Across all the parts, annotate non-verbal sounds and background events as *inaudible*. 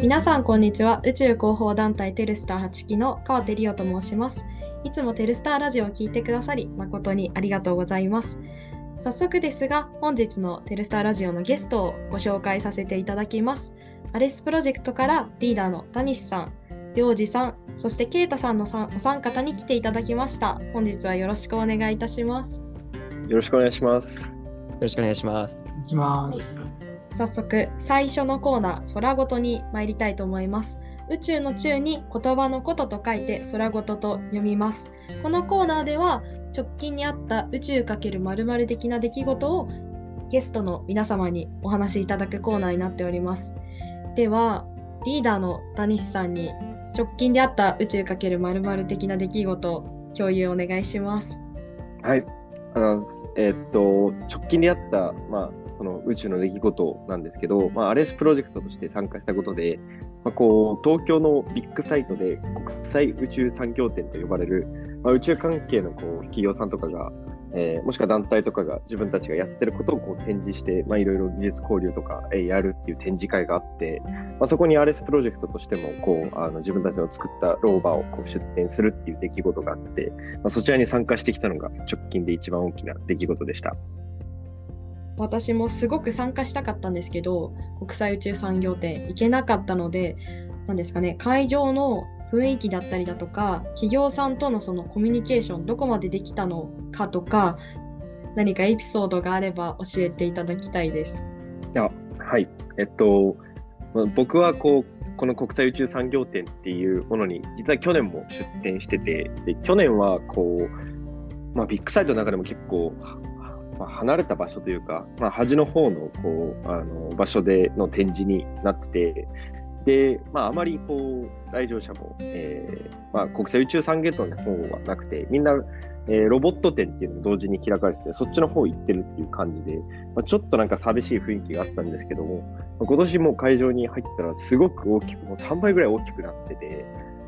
皆さんこんにちは。宇宙広報団体テルスター8期の川手理央と申します。いつもテルスターラジオを聞いてくださり誠にありがとうございます。早速ですが本日のテルスターラジオのゲストをご紹介させていただきます。アレスプロジェクトからリーダーのタニシさん良二さんそしてケイタさんのお三方に来ていただきました。本日はよろしくお願いいたします。よろしくお願いします。よろしくお願いします。いきます。早速、最初のコーナー、空ごとに参りたいと思います。宇宙の宙に言葉のことと書いて空ごとと読みます。このコーナーでは直近にあった宇宙×〇〇的な出来事をゲストの皆様にお話しいただくコーナーになっております。では、リーダーのタニシさんに直近であった宇宙×〇〇的な出来事を共有お願いします。はい、あのえー、っと直近であった、まあ、その宇宙の出来事なんですけど、まあ、アレスプロジェクトとして参加したことで、まあ、こう東京のビッグサイトで国際宇宙産業展と呼ばれる、まあ、宇宙関係のこう企業さんとかがえー、もしくは団体とかが自分たちがやってることをこう展示して、まあ、いろいろ技術交流とか、えー、やるっていう展示会があって、まあ、そこに RS プロジェクトとしてもこうあの自分たちの作ったローバーをこう出展するっていう出来事があって、まあ、そちらに参加してきたのが直近で一番大きな出来事でした。私もすごく参加したかったんですけど国際宇宙産業展行けなかったので何ですかね会場の雰囲気だったりだとか企業さんとのそのコミュニケーションどこまでできたのかとか何かエピソードがあれば教えていただきたいです。いやはいえっと僕はこうこの国際宇宙産業展っていうものに実は去年も出展しててで去年はこう、まあ、ビッグサイトの中でも結構、まあ、離れた場所というか、まあ、端の方のこうあの場所での展示になっててで、まあ、あまりこう来場者も、えーまあ、国際宇宙産業展の方はなくて、みんな、えー、ロボット展っていうのも同時に開かれてて、そっちの方行ってるっていう感じで、まあ、ちょっとなんか寂しい雰囲気があったんですけども、まあ、今年も会場に入ったらすごく大きく、もう3倍ぐらい大きくなってて、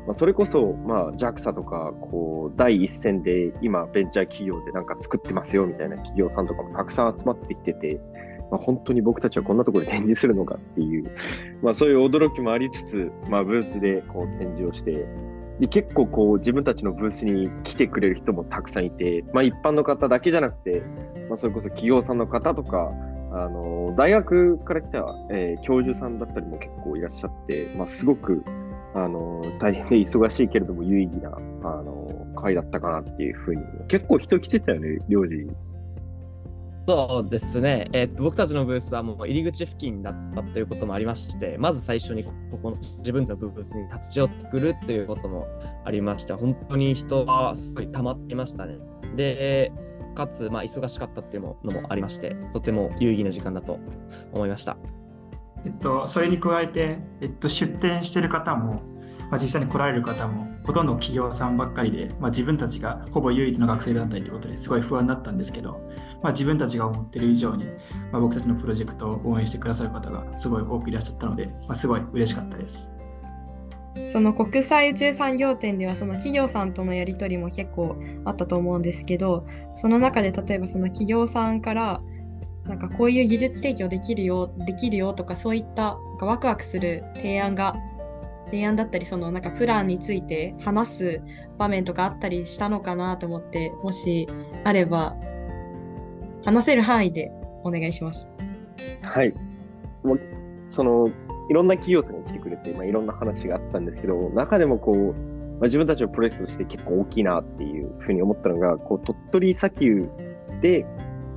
まあ、それこそ、まあ、JAXA とか、こう、第一線で今、ベンチャー企業でなんか作ってますよみたいな企業さんとかもたくさん集まってきてて、まあ、本当に僕たちはこんなところで展示するのかっていう、まあ、そういう驚きもありつつ、まあ、ブースでこう展示をして、で結構こう自分たちのブースに来てくれる人もたくさんいて、まあ、一般の方だけじゃなくて、まあ、それこそ企業さんの方とか、あの大学から来た、えー、教授さんだったりも結構いらっしゃって、まあ、すごくあの大変忙しいけれども有意義なあの会だったかなっていうふうに結構人来てたよね、領事そうですね、えー、僕たちのブースはもう入り口付近だったということもありまして、まず最初にここの自分のブースに立ち寄ってくるということもありまして、本当に人がすごい溜まっていましたね。で、かつ、まあ、忙しかったっていうのもありまして、とても有意義な時間だと思いました。えっと、それに加えて、えっと、出店してる方も、まあ、実際に来られる方もほとんど企業さんばっかりで、まあ、自分たちがほぼ唯一の学生団体ということですごい不安だったんですけど、まあ、自分たちが思ってる以上に、ま、僕たちのプロジェクトを応援してくださる方がすごい多くいらっしゃったので、ま、すごい嬉しかったです。その国際宇宙産業展ではその企業さんとのやり取りも結構あったと思うんですけどその中で例えばその企業さんからなんかこういう技術提供できるよできるよとかそういったなんかワクワクする提案が提案だったりそのなんかプランについて話す場面とかあったりしたのかなと思ってもしあれば話せる範囲でお願いします。はい。もうそのいろんな企業さんが来てくれて、まあ、いろんな話があったんですけど中でもこう、まあ、自分たちのプロジェクトとして結構大きいなっていうふうに思ったのがこう鳥取砂丘で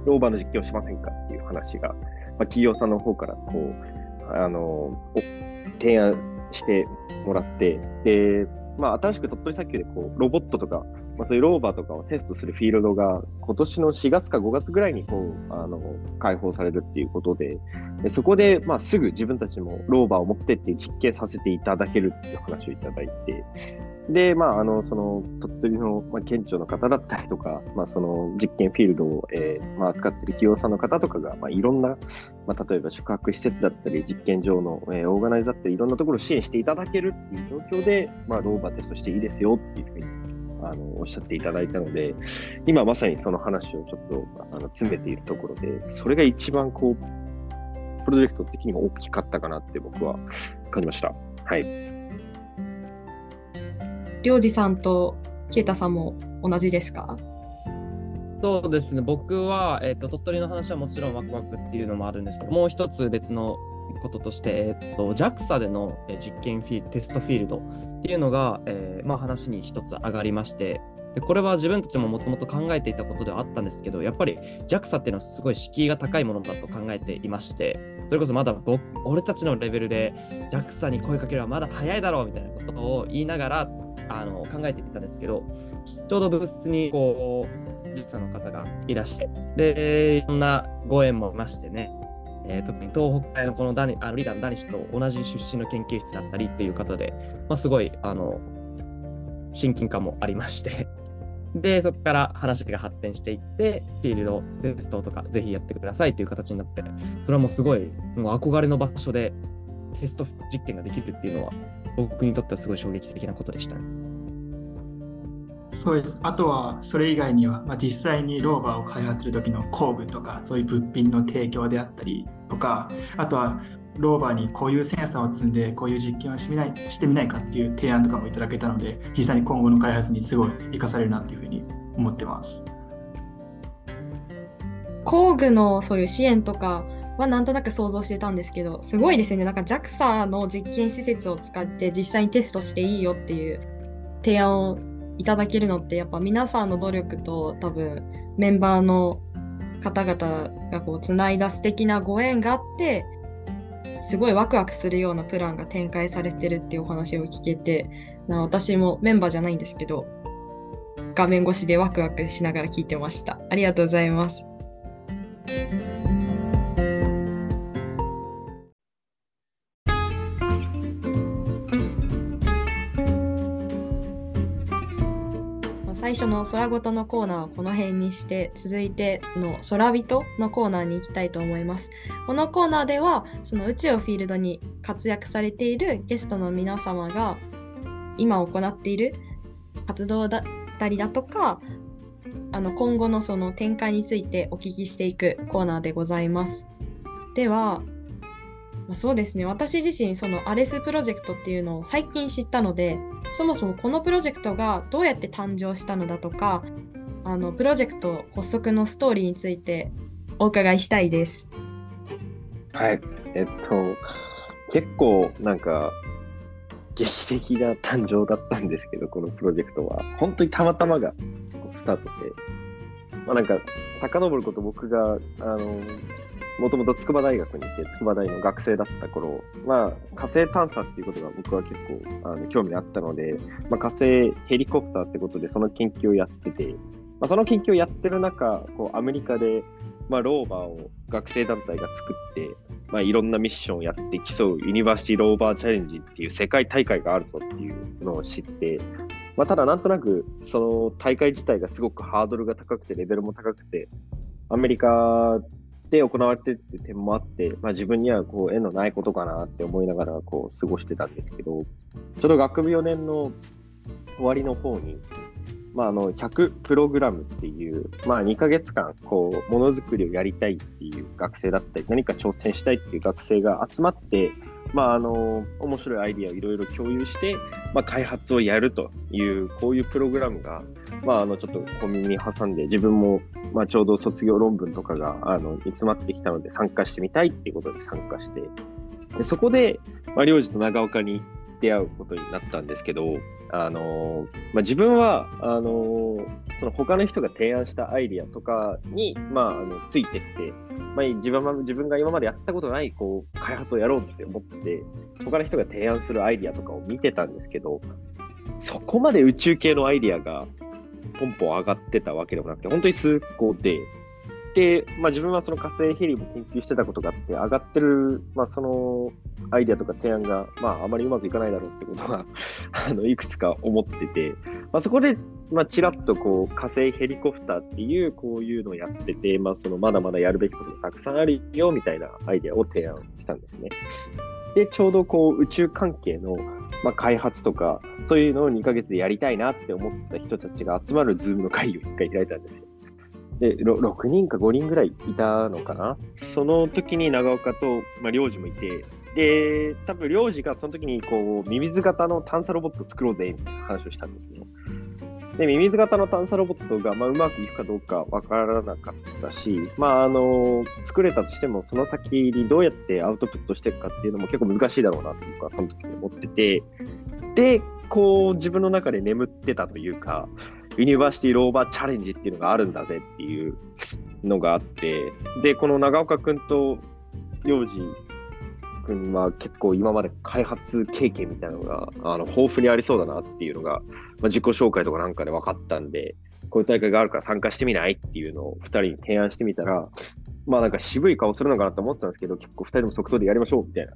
ローバーの実験をしませんかっていう話が、まあ、企業さんの方からこうあの提案してもらって、で、まあ、新しく鳥取砂丘でこうロボットとか、まあ、そういうローバーとかをテストするフィールドが今年の4月か5月ぐらいにこうあの開放されるっていうことで、でそこで、まあ、すぐ自分たちもローバーを持ってって実験させていただけるっていう話をいただいて、で、まあ、あの、その、鳥取の、まあ、県庁の方だったりとか、まあ、その、実験フィールドを、えー、まあ、扱ってる企業さんの方とかが、まあ、いろんな、まあ、例えば宿泊施設だったり、実験場の、えー、オーガナイザーったり、いろんなところを支援していただけるっていう状況で、まあ、ローバーテストしていいですよっていうふうに、あの、おっしゃっていただいたので、今まさにその話をちょっと、あの、詰めているところで、それが一番こう、プロジェクト的にも大きかったかなって僕は感じました。はい。りょうじさんと啓太さんも同じですか？そうですね、僕は、えーと、鳥取の話はもちろんワクワクっていうのもあるんですけど、もう一つ別のこととして、えーと、JAXA での実験フィテストフィールドっていうのが、えーまあ、話に一つ上がりまして、でこれは自分たちももともと考えていたことではあったんですけど、やっぱり JAXA っていうのはすごい敷居が高いものだと考えていまして、それこそまだ僕俺たちのレベルで JAXA に声かけるはまだ早いだろうみたいなことを言いながらあの考えていたんですけど、ちょうどブースにこう、JAXA の方がいらして、で、いろんなご縁もいましてね、えー、特に東北大のこのダニあのリーダーのダニシと同じ出身の研究室だったりっていう方で、まあ、すごいあの親近感もありまして。で、そこから話が発展していって、フィールドテストとかぜひやってくださいという形になって、それはもうすごい、もう憧れの場所でテスト実験ができるっていうのは、僕にとってはすごい衝撃的なことでしたね。そうです。あとは、それ以外には、まあ、実際にローバーを開発する時の工具とか、そういう物品の提供であったりとか、あとは、ローバーにこういうセンサーを積んでこういう実験をしてみないしてみないかっていう提案とかもいただけたので実際に今後の開発にすごい生かされるなっていうふうに思ってます。工具のそういう支援とかはなんとなく想像してたんですけどすごいですねなんか JAXA の実験施設を使って実際にテストしていいよっていう提案をいただけるのってやっぱ皆さんの努力と多分メンバーの方々がこうつないだ素敵なご縁があってすごいワクワクするようなプランが展開されてるっていうお話を聞けて私もメンバーじゃないんですけど画面越しでワクワクしながら聞いてました。ありがとうございます。最初の空ごとのコーナーはこの辺にして続いての空人のコーナーに行きたいと思います。このコーナーではその宇宙をフィールドに活躍されているゲストの皆様が今行っている活動だったりだとかあの今後のその展開についてお聞きしていくコーナーでございます。ではまあ、そうですね。私自身そのアレスプロジェクトっていうのを最近知ったのでそもそもこのプロジェクトがどうやって誕生したのだとかあのプロジェクト発足のストーリーについてお伺いしたいです。はい。えっと結構なんか劇的な誕生だったんですけどこのプロジェクトは。本当にたまたまがスタートで、まあ、なんか遡ること僕があのもともと筑波大学にいて、筑波大の学生だった頃、まあ、火星探査っていうことが僕は結構あの興味あったので、まあ、火星ヘリコプターってことでその研究をやってて、まあ、その研究をやってる中、こうアメリカで、まあ、ローバーを学生団体が作って、まあ、いろんなミッションをやって競うユニバーシティローバーチャレンジっていう世界大会があるぞっていうのを知って、まあ、ただなんとなくその大会自体がすごくハードルが高くてレベルも高くてアメリカで行われてるって点もあって、まあ、自分にはこう縁のないことかなって思いながらこう過ごしてたんですけど、ちょうど学部4年の終わりの方に、まあ、あの100プログラムっていう、まあ、2ヶ月間こうものづくりをやりたいっていう学生だったり何か挑戦したいっていう学生が集まって、まあ、あの面白いアイディアをいろいろ共有して、まあ、開発をやるというこういうプログラムが、まあ、あのちょっと小耳に挟んで自分も、まあ、ちょうど卒業論文とかがあの煮詰まってきたので参加してみたいっていうことで参加してでそこで、まあ、領事と長岡に出会うことになったんですけどあのまあ、自分はあのその他の人が提案したアイディアとかに、まあ、あのついてって、まあ、自分は自分が今までやったことないこう開発をやろうって思って他の人が提案するアイディアとかを見てたんですけどそこまで宇宙系のアイディアがポンポン上がってたわけでもなくて本当に数個でで、まあ、自分はその火星ヘリも研究してたことがあって、上がってる、まあ、そのアイデアとか提案が、まあ、あまりうまくいかないだろうってことが *laughs* あのいくつか思ってて、まあ、そこで、まあ、ちらっとこう火星ヘリコプターっていうこういうのをやってて、まあ、そのまだまだやるべきことがたくさんあるよみたいなアイデアを提案したんですね。で、ちょうどこう宇宙関係の、まあ、開発とか、そういうのを2ヶ月でやりたいなって思った人たちが集まるズームの会議を1回開いたんですよ。で、6人か5人ぐらいいたのかな？その時に長岡と、まあ、領事もいて、で、多分領事がその時にこう、ミミズ型の探査ロボット作ろうぜみたいな話をしたんですね。で、ミミズ型の探査ロボットが、まあ、うまくいくかどうかわからなかったし、まあ、あの、作れたとしても、その先にどうやってアウトプットしていくかっていうのも結構難しいだろうなと僕はその時に思ってて、で、こう、自分の中で眠ってたというか、ユニバーシティローバーチャレンジっていうのがあるんだぜっていうのがあって、で、この長岡くんと幼児くんは結構今まで開発経験みたいなのがあの豊富にありそうだなっていうのが、まあ、自己紹介とかなんかで分かったんで、こういう大会があるから参加してみないっていうのを2人に提案してみたら、まあなんか渋い顔するのかなと思ってたんですけど、結構2人とも即答でやりましょうみたいな。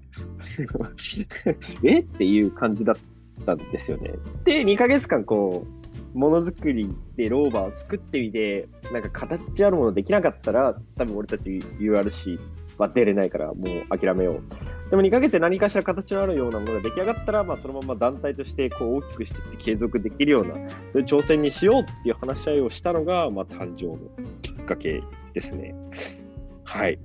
*laughs* え？っていう感じだったんですよね。で、2ヶ月間こう、ものづくりでローバーを作ってみて、なんか形あるものできなかったら、多分俺たち URC は出れないからもう諦めよう。でも2ヶ月で何かしら形のあるようなものが出来上がったら、まあ、そのまま団体としてこう大きくしていって継続できるような、そういう挑戦にしようっていう話し合いをしたのが、まあ、誕生のきっかけですね。はい。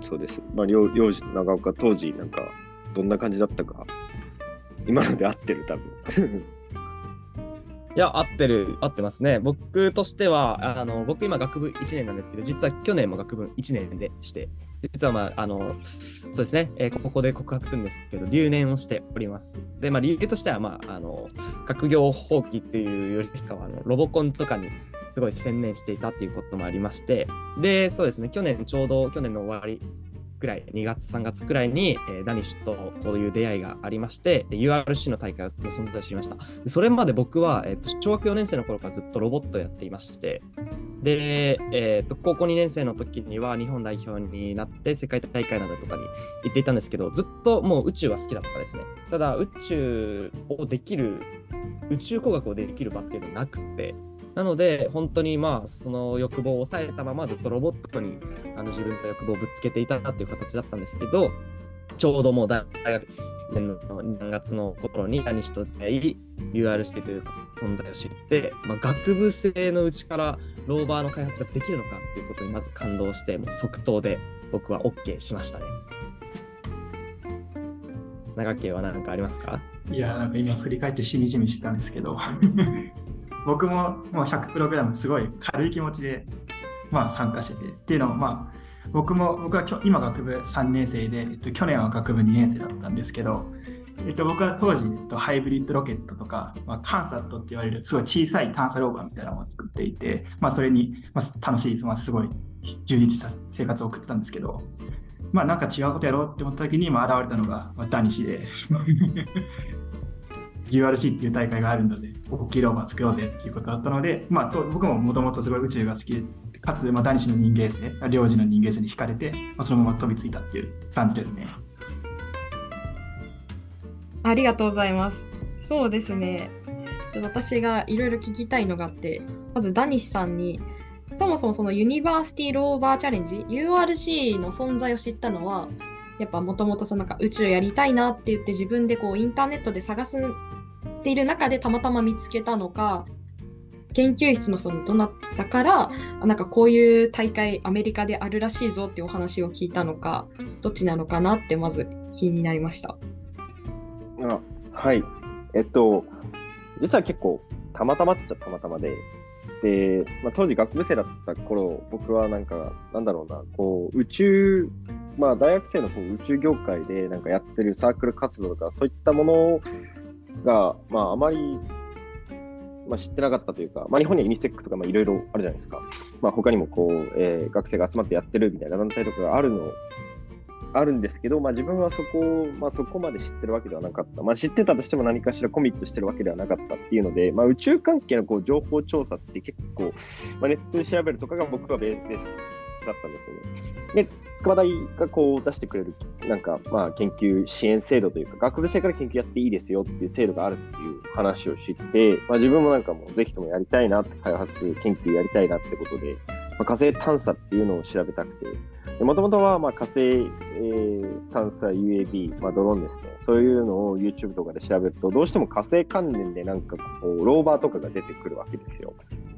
そうです。まあ、領事長岡、当時、なんか、どんな感じだったか、今ので合ってる、多分。いや、合ってる、合ってますね。僕としては、あの僕今学部1年なんですけど、実は去年も学部1年でして、実はまあ、あの、そうですね、えー、ここで告白するんですけど、留年をしております。で、まあ理由としては、まあ、あの、学業放棄っていうよりかは、あのロボコンとかにすごい専念していたっていうこともありまして、で、そうですね、去年ちょうど、去年の終わりくらい、2月、3月くらいに、えー、ダニッシュとこういう出会いがありまして、URC の大会を存在しました。それまで僕は、えーと、小学4年生の頃からずっとロボットをやっていまして、で、えーと、高校2年生の時には日本代表になって世界大会などとかに行っていたんですけど、ずっともう宇宙は好きだったですね。ただ、宇宙をできる、宇宙工学をできる場っていうのはなくて、なので、本当にまあ、その欲望を抑えたままずっとロボットにあの自分の欲望をぶつけていたっていう形だったんですけど、ちょうどもう大学年の2月の頃に何しと出会い、URC という存在を知って、まあ、学部生のうちからローバーの開発ができるのかっていうことにまず感動して、もう即答で僕は OK しましたね。長家は何かありますか？いや、なんか今振り返ってしみじみしてたんですけど僕ももう100プログラムすごい軽い気持ちで、まあ、参加してて。っていうのもまあ僕も僕は今学部3年生で、えっと、去年は学部2年生だったんですけど、えっと、僕は当時、えっと、ハイブリッドロケットとか、まあ、カンサットって言われるすごい小さい探査ローバーみたいなのを作っていて、まあ、それに、まあ、楽しい、まあ、すごい充実した生活を送ってたんですけど、まあなんか違うことやろうって思った時に、まあ、現れたのが、まあ、ダニシで。URC っていう大会があるんだぜ、大きいローバー作ろうぜっていうことだったので、まあ、僕ももともとすごい宇宙が好きで、かつ、まあ、男子の人間性、領事の人間性に惹かれて、まあ、そのまま飛びついたっていう感じですね。ありがとうございます。そうですね。私がいろいろ聞きたいのがあって、まずダニシさんに、そもそもそのユニバーシティローバーチャレンジ、URC の存在を知ったのは、やっぱもともとそのなんか宇宙やりたいなって言って自分でこうインターネットで探すている中でたまたま見つけたのか研究室のそのどなたからなんかこういう大会アメリカであるらしいぞってお話を聞いたのかどっちなのかなってまず気になりました。あはい。えっと実は結構たまたまっちゃたまたまでで、まあ、当時学部生だった頃僕はなんかなんだろうなこう宇宙まあ大学生のこう宇宙業界でなんかやってるサークル活動とかそういったものをが、まあ、あまり、まあ、知ってなかったというか、まあ、日本にはユニセックとかいろいろあるじゃないですか。まあ、他にもこう、えー、学生が集まってやってるみたいな団体とかがあるのあるんですけど、まあ、自分はそこ、まあ、そこまで知ってるわけではなかった。まあ、知ってたとしても何かしらコミットしてるわけではなかったっていうので、まあ、宇宙関係のこう情報調査って結構、まあ、ネットで調べるとかが僕はベースだったんですよね。で、筑波大がこう出してくれる、なんか、まあ、研究支援制度というか、学部生から研究やっていいですよっていう制度があるっていう話を知って、まあ、自分もなんかもうぜひともやりたいなって、開発研究やりたいなってことで、まあ、火星探査っていうのを調べたくて、もともとはまあ火星、えー、探査 UAB、まあ、ドローンですね、そういうのを YouTube とかで調べると、どうしても火星関連でなんかこう、ローバーとかが出てくるわけですよ。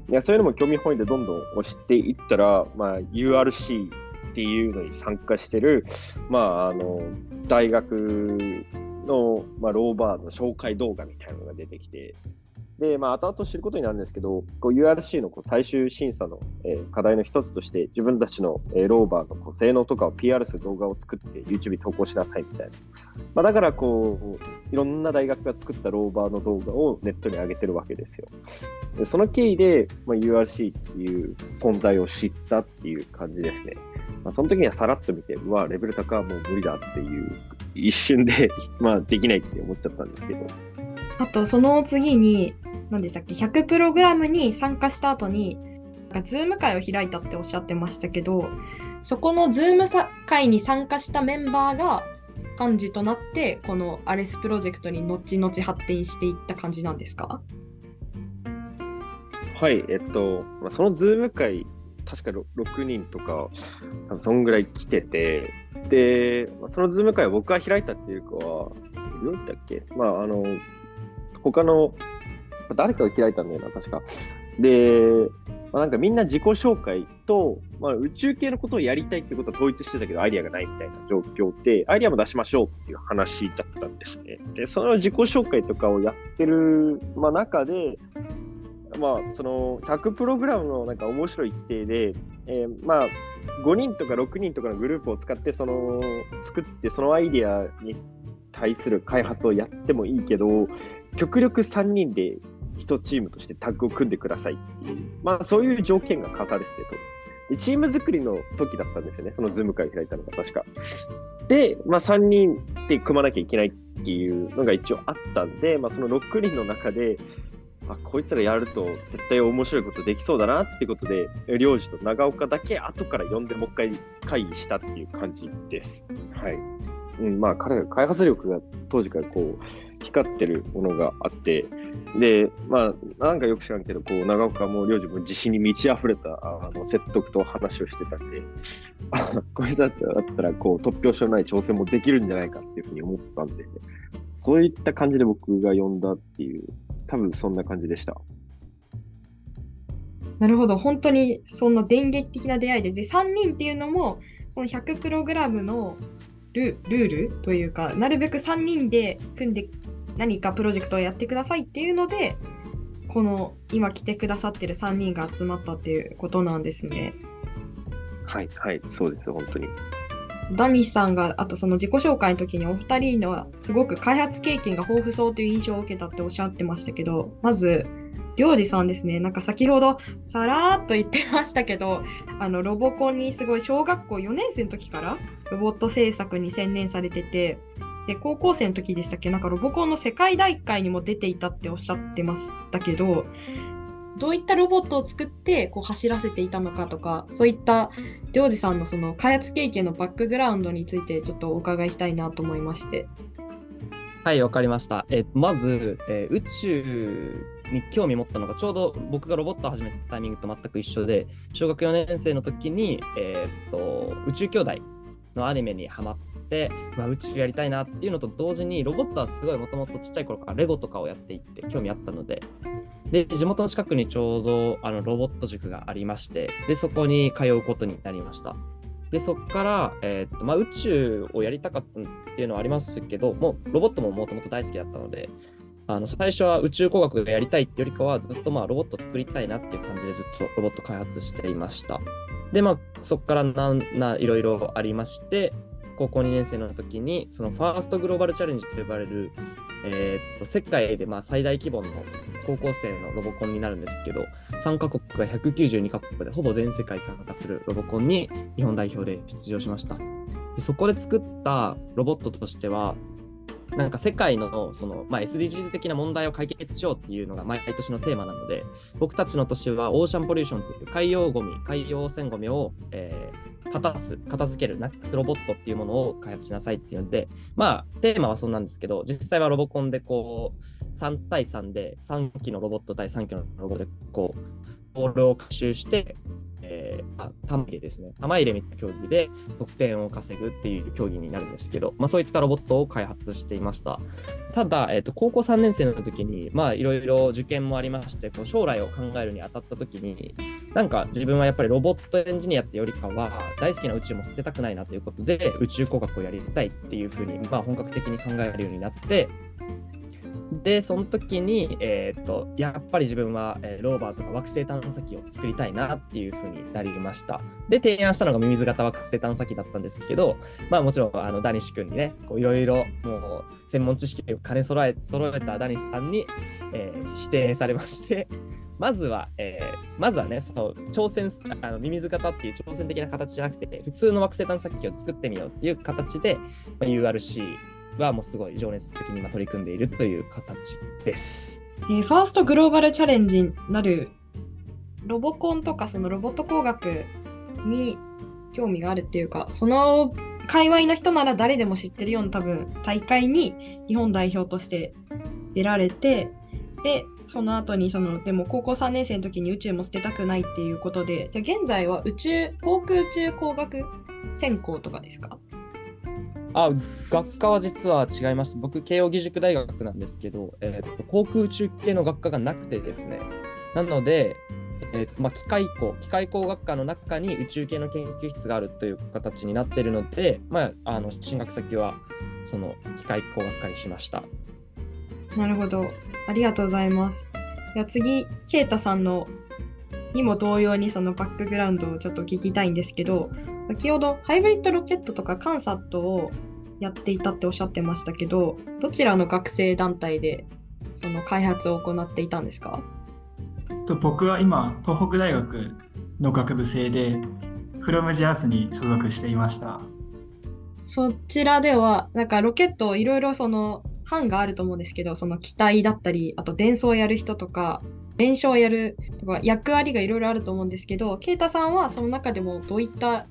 いやそういうのも興味本位でどんどん押していったら、まあ、URC っていうのに参加してる、まあ、あの大学の、まあ、ローバーの紹介動画みたいなのが出てきて、で、まあ、後々知ることになるんですけど、URC のこう最終審査の、えー、課題の一つとして、自分たちの、えー、ローバーのこう性能とかを PR する動画を作って YouTube に投稿しなさいみたいな。まあ、だからこう、いろんな大学が作ったローバーの動画をネットに上げてるわけですよ。でその経緯で、まあ、URC っていう存在を知ったっていう感じですね。まあ、その時にはさらっと見て、うわ、レベル高、もう無理だっていう、一瞬で *laughs* まあ、できないって思っちゃったんですけど。あと、その次に、何でしたっけ、100プログラムに参加した後に、なんかズーム会を開いたっておっしゃってましたけど、そこの Zoom会に参加したメンバーが幹事となって、このアレスプロジェクトに後々発展していった感じなんですか？はい、えっと、そのズーム会、確か6人とか、そんぐらい来てて、で、そのズーム会を僕が開いたっていうかは、どうだっけ？まあ、あの、他の誰かが開いたんだよな、確か。で、まあ、なんかみんな自己紹介と、まあ、宇宙系のことをやりたいってことは統一してたけど、アイディアがないみたいな状況で、アイディアも出しましょうっていう話だったんですね。で、その自己紹介とかをやってる、まあ、中で、まあ、その100プログラムのなんか面白い規定で、えー、まあ、5人とか6人とかのグループを使って、その、作って、そのアイディアに対する開発をやってもいいけど、極力3人で1チームとしてタッグを組んでくださいっていう、まあそういう条件が課されててと。チーム作りの時だったんですよね、そのズーム会を開いたのが確か。で、まあ3人で組まなきゃいけないっていうのが一応あったんで、まあその6人の中で、あこいつらやると絶対面白いことできそうだなってことで、領事と長岡だけ後から呼んでもう一回会議したっていう感じです。はい。うん、まあ彼ら開発力が当時からこう、光ってるものがあって、で、まあ、なんかよく知らんけど、こう、長岡も領事も自信に満ち溢れたあの説得と話をしてたんで、*laughs* こいつだったら、こう、突拍子のない挑戦もできるんじゃないかっていうふうに思ったんで、そういった感じで僕が呼んだっていう、多分そんな感じでした。なるほど、本当にそんな電撃的な出会いで、で、3人っていうのも、その100プログラムのルルールというか、なるべく3人で組んで何かプロジェクトをやってくださいっていうのでこの今来てくださってる3人が集まったっていうことなんですね。はいはいそうです本当に。ダニスさんがあとその自己紹介の時にお二人のはすごく開発経験が豊富そうという印象を受けたっておっしゃってましたけどまずりょうじさんですねなんか先ほどさらっと言ってましたけどあのロボコンにすごい小学校4年生の時からロボット制作に専念されててで高校生の時でしたっけ？なんかロボコンの世界大会にも出ていたっておっしゃってましたけどどういったロボットを作ってこう走らせていたのかとかそういった領事さんのその開発経験のバックグラウンドについてちょっとお伺いしたいなと思いまして。はい、わかりました。えまず、えー、宇宙に興味持ったのがちょうど僕がロボットを始めたタイミングと全く一緒で小学4年生の時に、えー、っと宇宙兄弟のアニメにハマって、まあ、宇宙やりたいなっていうのと同時にロボットはすごいもともとちっちゃい頃からレゴとかをやっていって興味あったのでで地元の近くにちょうどあのロボット塾がありましてでそこに通うことになりましたでそこから、えー、とまあ、宇宙をやりたかったっていうのはありますけどもうロボットももともと大好きだったのであの最初は宇宙工学がやりたいっていうよりかはずっとまあロボット作りたいなっていう感じでずっとロボット開発していました。で、まあ、そこからなんないろいろありまして、高校2年生の時に、そのファーストグローバルチャレンジと呼ばれる、えー、と世界でまあ最大規模の高校生のロボコンになるんですけど、参加国が192カ国でほぼ全世界参加するロボコンに日本代表で出場しました。でそこで作ったロボットとしては、なんか世界のその、まあ、SDGs 的な問題を解決しようっていうのが毎年のテーマなので、僕たちの年はオーシャンポリューションという海洋ゴミ、海洋汚染ゴミを、えー、片す、片付ける、ナックスロボットっていうものを開発しなさいっていうんで、まあ、テーマはそんなんですけど、実際はロボコンでこう、3対3で3機のロボット対3機のロボットでこう、ボールを回収して、えー、あ玉入れですね。玉入れみたいな競技で得点を稼ぐっていう競技になるんですけど、まあ、そういったロボットを開発していました。ただ、えーと、高校3年生の時に、まあ、いろいろ受験もありまして、こう将来を考えるにあたった時に、なんか自分はやっぱりロボットエンジニアってよりかは、大好きな宇宙も捨てたくないなということで、宇宙工学をやりたいっていうふうに、まあ、本格的に考えるようになって、で、その時に、えー、っと、やっぱり自分は、えー、ローバーとか惑星探査機を作りたいなっていうふうになりました。で、提案したのがミミズ型惑星探査機だったんですけど、まあもちろん、あの、ダニシ君にね、いろいろ、もう、専門知識を兼ね揃え揃えたダニシさんに、えー、指定されまして、*laughs* まずは、えー、まずはね、その挑戦、あのミミズ型っていう挑戦的な形じゃなくて、普通の惑星探査機を作ってみようっていう形で、まあ、URC はもうすごい情熱的に今取り組んでいるという形です。えー、ファーストグローバルチャレンジになるロボコンとかそのロボット工学に興味があるっていうか、その界隈の人なら誰でも知ってるような多分大会に日本代表として出られて、で、その後にその、でも高校3年生の時に宇宙も捨てたくないっていうことで、じゃあ現在は宇宙、航空宇宙工学専攻とかですか？あ学科は実は違いまして、僕、慶應義塾大学なんですけど、えーと、航空宇宙系の学科がなくてですね、なので、えーとまあ、機械工、機械工学科の中に宇宙系の研究室があるという形になっているので、まあ、あの進学先はその機械工学科にしました。なるほど。ありがとうございます。いや次、啓太さんのにも同様にそのバックグラウンドをちょっと聞きたいんですけど、先ほどハイブリッドロケットとかカンサットをやっていたっておっしゃってましたけど、どちらの学生団体でその開発を行っていたんですか？僕は今、東北大学の学部生で、フロムジアースに所属していました。そちらでは、なんかロケットいろいろその班があると思うんですけど、その機体だったり、あと伝送をやる人とか、伝承をやるとか役割がいろいろあると思うんですけど、啓太さんはその中でもどういった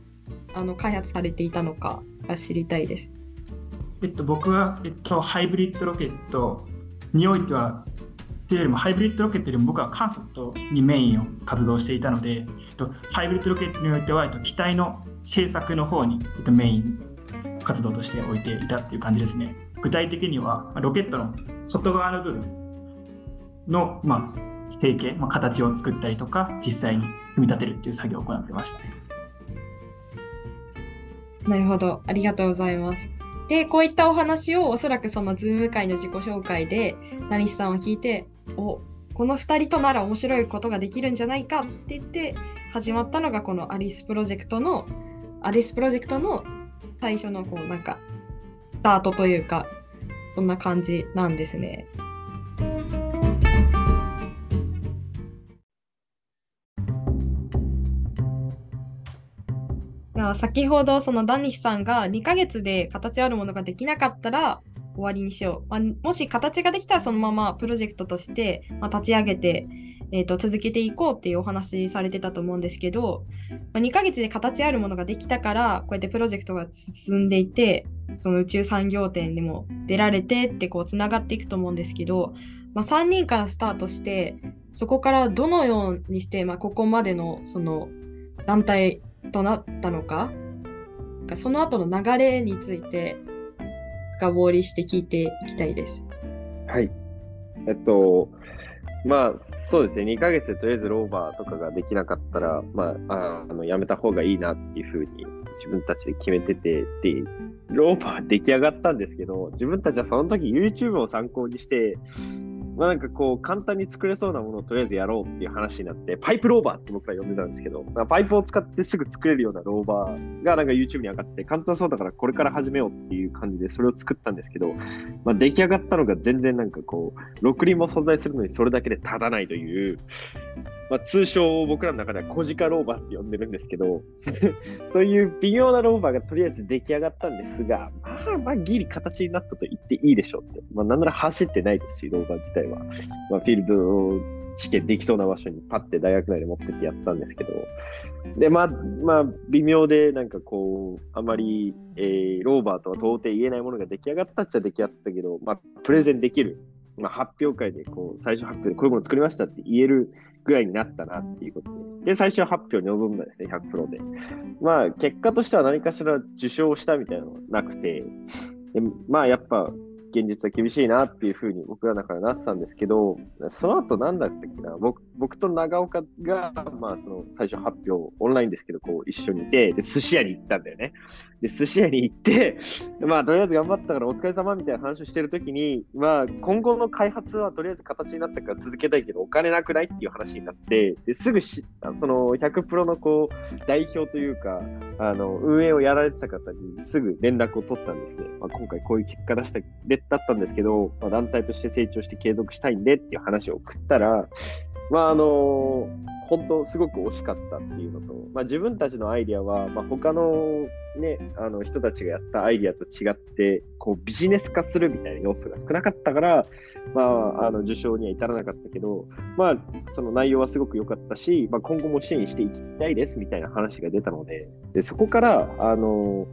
あの開発されていたのかが知りたいです。えっと、僕は、えっと、ハイブリッドロケットにおいては、というよりもハイブリッドロケットよりも僕はカンセプトにメインを活動していたので、えっと、ハイブリッドロケットにおいては、えっと、機体の製作の方に、えっと、メイン活動として置いていたっていう感じですね。具体的には、ロケットの外側の部分の、まあ、成形、まあ、形を作ったりとか、実際に組み立てるっていう作業を行ってましたね。なるほど。ありがとうございます。で、こういったお話をおそらくそのズーム会の自己紹介で、ナニスさんを聞いて、お、この2人となら面白いことができるんじゃないかって言って始まったのがこのアリスプロジェクトの、アリスプロジェクトの最初のこうなんかスタートというか、そんな感じなんですね。先ほどそのダニシさんが2ヶ月で形あるものができなかったら終わりにしよう。まあ、もし形ができたらそのままプロジェクトとして、ま、立ち上げて、えーと、続けていこうっていうお話されてたと思うんですけど、まあ、2ヶ月で形あるものができたからこうやってプロジェクトが進んでいてその宇宙産業展でも出られてってこうつながっていくと思うんですけど、まあ、3人からスタートしてそこからどのようにして、まあ、ここまでのその団体となったのか、その後の流れについて深掘りして聞いていきたいです。はい。えっと、まあそうですね、2ヶ月でとりあえずローバーとかができなかったら、まあ、あのやめた方がいいなっていうふうに自分たちで決めてて、で、ローバー出来上がったんですけど、自分たちはその時 YouTube を参考にして、まあなんかこう、簡単に作れそうなものをとりあえずやろうっていう話になって、パイプローバーって僕は呼んでたんですけど、パイプを使ってすぐ作れるようなローバーがなんか YouTube に上がって、簡単そうだからこれから始めようっていう感じでそれを作ったんですけど、まあ出来上がったのが全然なんかこう、6輪も存在するのにそれだけで足らないという、まあ、通称僕らの中では小鹿ローバーって呼んでるんですけど、*laughs* そういう微妙なローバーがとりあえず出来上がったんですが、まあ、まあ、ギリ形になったと言っていいでしょうって。まあ、なんなら走ってないですし、ローバー自体は。まあ、フィールド試験できそうな場所にパッて大学内で持ってってやったんですけど、で、まあ、まあ、微妙で、なんかこう、あまり、えー、ローバーとは到底言えないものが出来上がったっちゃ出来上がったけど、まあ、プレゼンできる。まあ、発表会でこう最初発表でこういうもの作りましたって言えるぐらいになったなっていうことで、で、最初発表に臨んだんですね、100プロで。まあ、結果としては何かしら受賞したみたいなのはなくて、でまあ、やっぱ、現実は厳しいなっていうふうに僕らの中でなってたんですけど、その後なんだったっけな、僕僕と長岡が、まあ、その最初発表、オンラインですけど、こう一緒にいて、で、寿司屋に行ったんだよね。で、寿司屋に行って、まあ、とりあえず頑張ったからお疲れ様みたいな話をしてるときに、まあ、今後の開発はとりあえず形になったから続けたいけど、お金なくないっていう話になって、ですぐし、その100プロのこう、代表というか、あの、運営をやられてた方にすぐ連絡を取ったんですね。まあ、今回こういう結果出した、だったんですけど、まあ、団体として成長して継続したいんでっていう話を送ったら、まああの本当すごく惜しかったっていうのと、まあ、自分たちのアイディアは、まあ、他の,、ね、あの人たちがやったアイディアと違ってこうビジネス化するみたいな要素が少なかったから、まあ、あの受賞には至らなかったけど、まあ、その内容はすごく良かったし、まあ、今後も支援していきたいですみたいな話が出たのででそこからあの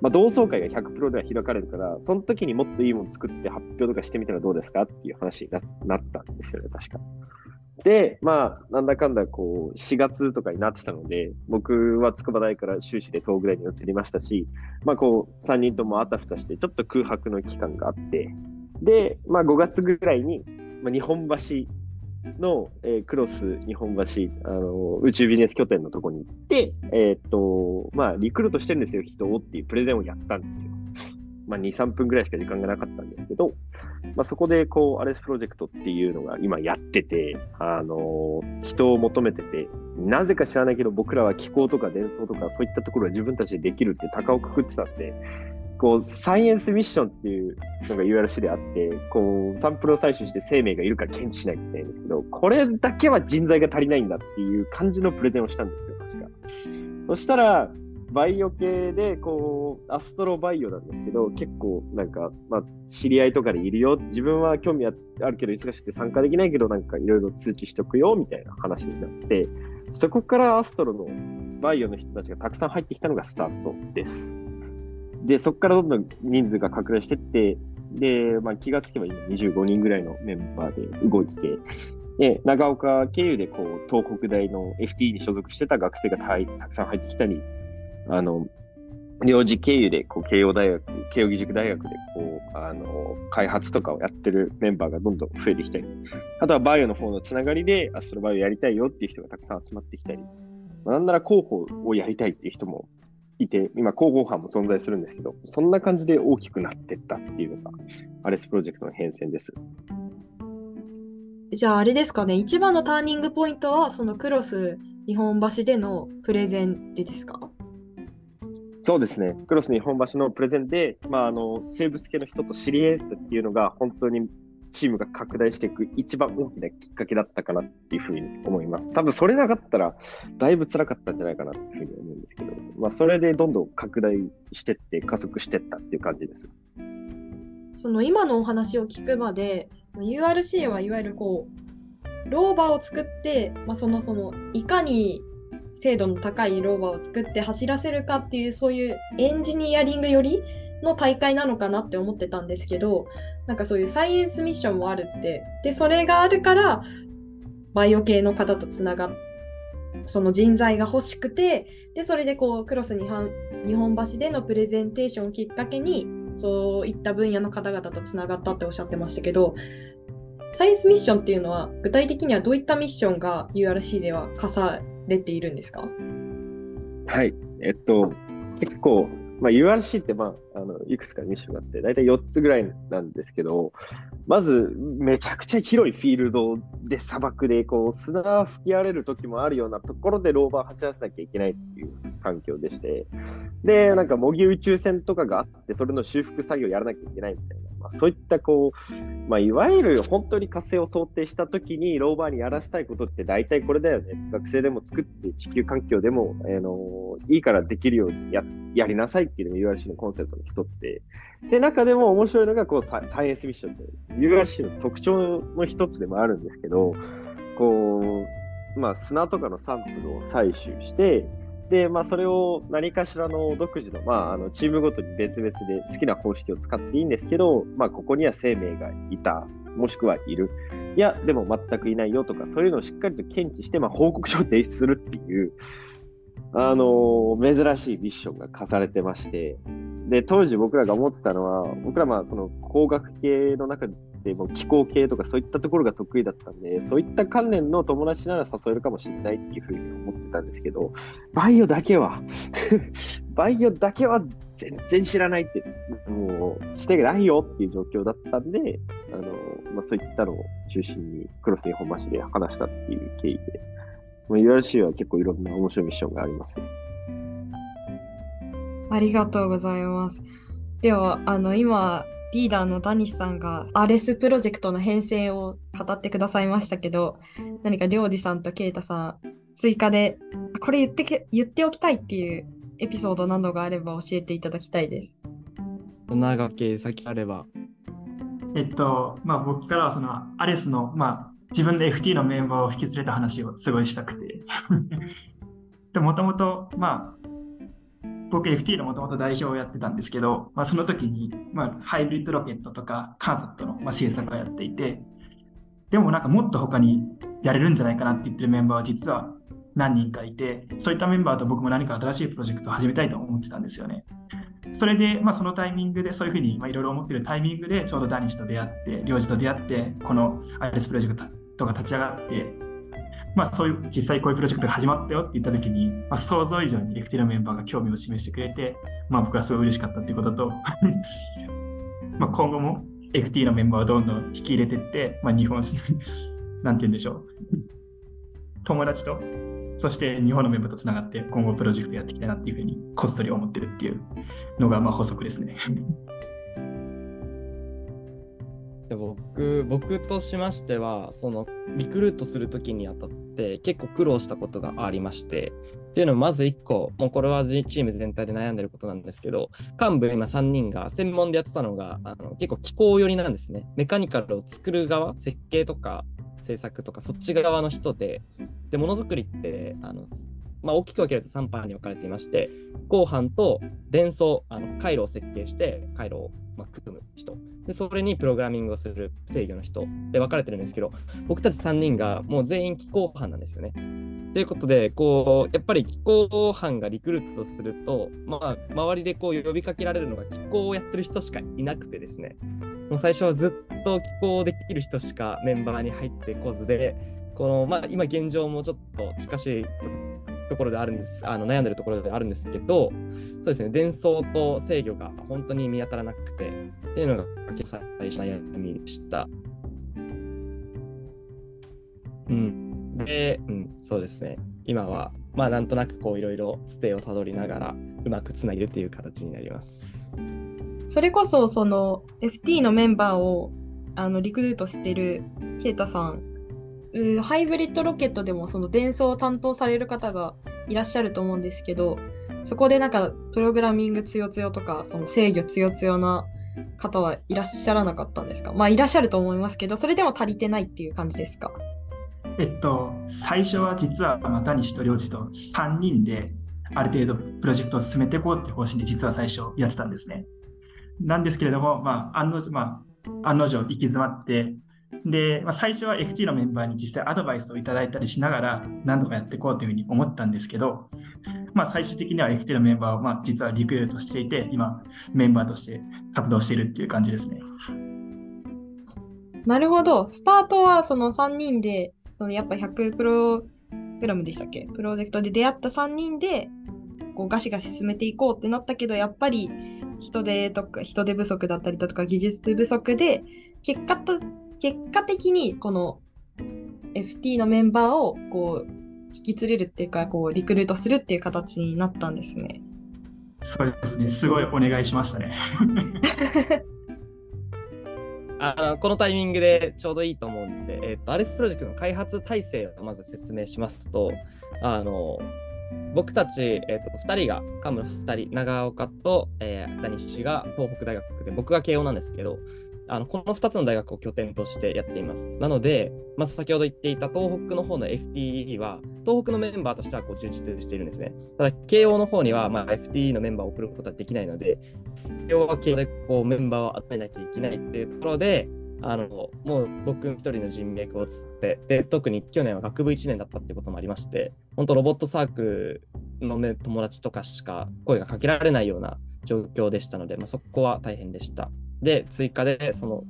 まあ、同窓会が100プロでは開かれるから、その時にもっといいもの作って発表とかしてみたらどうですかっていう話になったんですよね、確か。で、まあ、なんだかんだこう、4月とかになってたので、僕は筑波大から修士で東ぐらいに移りましたし、まあこう、3人ともあたふたして、ちょっと空白の期間があって、で、まあ5月ぐらいに、まあ、日本橋の、えー、クロス日本橋、あの宇宙ビジネス拠点のとこに行って、えー、っと、まあ、リクルートしてるんですよ、人をっていうプレゼンをやったんですよ。まあ、2、3分ぐらいしか時間がなかったんですけど、まあ、そこで、こう、アレスプロジェクトっていうのが今やってて、あの人を求めてて、なぜか知らないけど、僕らは気候とか伝送とか、そういったところは自分たちでできるって高をくくってたんで、こう、サイエンスミッションっていうのが URC であって、こう、サンプルを採取して生命がいるか検知しないといけないんですけど、これだけは人材が足りないんだっていう感じのプレゼンをしたんですよ、確か。そしたら、バイオ系で、こう、アストロバイオなんですけど、結構、なんか、まあ、知り合いとかでいるよ。自分は興味あるけど、忙しくて参加できないけど、なんかいろいろ通知しとくよ、みたいな話になって、そこからアストロのバイオの人たちがたくさん入ってきたのがスタートです。で、そこからどんどん人数が拡大していって、で、まあ、気がつけば今25人ぐらいのメンバーで動いてて、で、長岡経由でこう東北大の FT に所属してた学生がたたくさん入ってきたり、あの、領事経由でこう慶応大学、慶応義塾大学でこうあの開発とかをやってるメンバーがどんどん増えてきたり、あとはバイオの方のつながりでアストロバイオやりたいよっていう人がたくさん集まってきたり、まあ、なんなら広報をやりたいっていう人もいて、今、広報班も存在するんですけど、そんな感じで大きくなっていったっていうのが、アレスプロジェクトの変遷です。じゃあ、あれですかね、一番のターニングポイントは、そのクロス日本橋でのプレゼンでですか？そうですね、クロス日本橋のプレゼンで、まあ、あの生物系の人と知り合えたっていうのが、本当にチームが拡大していく一番大きなきっかけだったかなっていうふうに思います。多分それなかったら、だいぶ辛かったんじゃないかなっていうふうに思うんですけど、まあ、それでどんどん拡大してって、加速してったっていう感じです。その今のお話を聞くまで、URC はいわゆるこう、ローバーを作って、まあ、そのそのいかに精度の高いローバーを作って走らせるかっていうそういうエンジニアリングよりの大会なのかなって思ってたんですけどなんかそういうサイエンスミッションもあるって。でそれがあるからバイオ系の方とつながってその人材が欲しくてでそれでこうクロス日本日本橋でのプレゼンテーションをきっかけにそういった分野の方々とつながったっておっしゃってましたけどサイエンスミッションっていうのは具体的にはどういったミッションが URC では課されているんですか？はい。えっと結構まあ、URC って、まあ、あのいくつかミッションがあって、大体4つぐらいなんですけど、まず、めちゃくちゃ広いフィールドで砂漠でこう砂吹き荒れる時もあるようなところでローバー走らせなきゃいけないっていう環境でして、で、なんか模擬宇宙船とかがあって、それの修復作業やらなきゃいけないみたいな、まあ、そういったこう、まあ、いわゆる本当に火星を想定した時にローバーにやらせたいことって大体これだよね。学生でも作って地球環境でも、あのいいからできるようにややりなさいっていうのが URC のコンセプトの一つで、で、中でも面白いのがこうサイエンスミッションで、URC の特徴の一つでもあるんですけど、こう、まあ、砂とかのサンプルを採取して、で、まあ、それを何かしらの独自の、まあ、あのチームごとに別々で好きな方式を使っていいんですけど、まあ、ここには生命がいた。もしくはいる。いや、でも全くいないよとか、そういうのをしっかりと検知して、まあ、報告書を提出するっていう、あのー、珍しいミッションが課されてまして、で、当時僕らが思ってたのは、僕らまあその工学系の中でも気候系とかそういったところが得意だったんで、そういった関連の友達なら誘えるかもしれないっていうふうに思ってたんですけど、バイオだけは *laughs* バイオだけは全然知らないって、もうしてないよっていう状況だったんで、あの、まあ、そういったのを中心にクロス日本橋で話したっていう経緯で、まあ、URC は結構いろんな面白いミッションがあります。ありがとうございます。では、あの、今、リーダーのダニスさんが RS プロジェクトの編成を語ってくださいましたけど、何かりょうじさんとケイタさん、追加で、これ言ってけ言っておきたいっていうエピソードなどがあれば教えていただきたいです。長け先あれば。えっと、まあ僕からはそのアレスの、まあ自分で FT のメンバーを引き連れた話をすごいしたくて。*laughs* でもともと、まあ僕 FT のもともと代表をやってたんですけど、まあ、その時に、まあ、ハイブリッドロケットとかカンサットの、まあ、制作をやっていて、でもなんかもっと他にやれるんじゃないかなって言ってるメンバーは実は何人かいて、そういったメンバーと僕も何か新しいプロジェクトを始めたいと思ってたんですよね。それで、まあ、そのタイミングで、そういうふうにいろいろ思ってるタイミングで、ちょうどダニシと出会って、領事と出会って、この IRS プロジェクトが立ち上がって、まあ、そういう実際こういうプロジェクトが始まったよって言った時に、まあ、想像以上に FT のメンバーが興味を示してくれて、まあ、僕はすごい嬉しかったっていうことと *laughs* まあ今後も FT のメンバーをどんどん引き入れていって、まあ、日本 *laughs* なんて言うんでしょう。友達とそして日本のメンバーとつながって今後プロジェクトやっていきたいなっていうふうにこっそり思ってるっていうのがまあ補足ですね。僕僕としましてはそのリクルートするときにあたって結構苦労したことがありましてっていうのもまず1個もうこれはチーム全体で悩んでることなんですけど幹部今3人が専門でやってたのがあの結構気候寄りなんですね。メカニカルを作る側設計とか制作とかそっち側の人ででものづくりってあのまあ、大きく分けると3班に分かれていまして、後半と伝送、あの回路を設計して回路をまあ組む人。で、それにプログラミングをする制御の人。で分かれてるんですけど、僕たち3人がもう全員気候班なんですよね。ということで、こう、やっぱり気候班がリクルートすると、まあ、周りでこう呼びかけられるのが気候をやってる人しかいなくてですね、もう最初はずっと気候できる人しかメンバーに入ってこずで、この、まあ、今現状もちょっと近しいところであるんです、あの悩んでるところであるんですけど、そうですね、伝送と制御が本当に見当たらなくて、っていうのが結構最初の悩みでした。うん。で、うん、そうですね。今は、まあなんとなくこういろいろつてをたどりながら、うまくつなげるっていう形になります。それこそ、その FT のメンバーをあのリクルートしてるケイタさんうハイブリッドロケットでもその伝送を担当される方がいらっしゃると思うんですけどそこでなんかプログラミング強強とかその制御強強な方はいらっしゃらなかったんですか？まあいらっしゃると思いますけどそれでも足りてないっていう感じですか？えっと最初は実は谷氏と領事と3人である程度プロジェクトを進めていこうって方針で実は最初やってたんですね。なんですけれども、まあ、案のまあ、案の定行き詰まってで、まあ、最初は FT のメンバーに実際アドバイスをいただいたりしながら何度かやっていこうというふうに思ったんですけど、まあ、最終的には FT のメンバーをまあ実はリクルートしていて今メンバーとして活動しているっていう感じですね。なるほど。スタートはその3人でそのやっぱ100プログラムでしたっけ？プロジェクトで出会った3人でこうガシガシ進めていこうってなったけどやっぱり人手とか人手不足だったりとか技術不足で結果と結果的にこの FT のメンバーをこう引き連れるっていうかこうリクルートするっていう形になったんですね。そうですね、すごいお願いしましたね。*laughs* あのこのタイミングでちょうどいいと思うんで、えーと、アレスプロジェクトの開発体制をまず説明しますと、あの僕たち、えーと、と2人が、幹部の2人、長岡と、えー、谷氏が東北大学で、僕が慶応なんですけど、あのこの2つの大学を拠点としてやっています。なので、まず先ほど言っていた東北の方の FTE は、東北のメンバーとしてはこう充実しているんですね。ただ、慶応の方には、まあ、FTE のメンバーを送ることはできないので、慶応は慶応でこうメンバーを集めなきゃいけないっていうところで、あのもう僕一人の人脈をつってで特に去年は学部1年だったってこともありまして本当ロボットサークルの、ね、友達とかしか声がかけられないような状況でしたので、まあ、そこは大変でした。で、追加で、その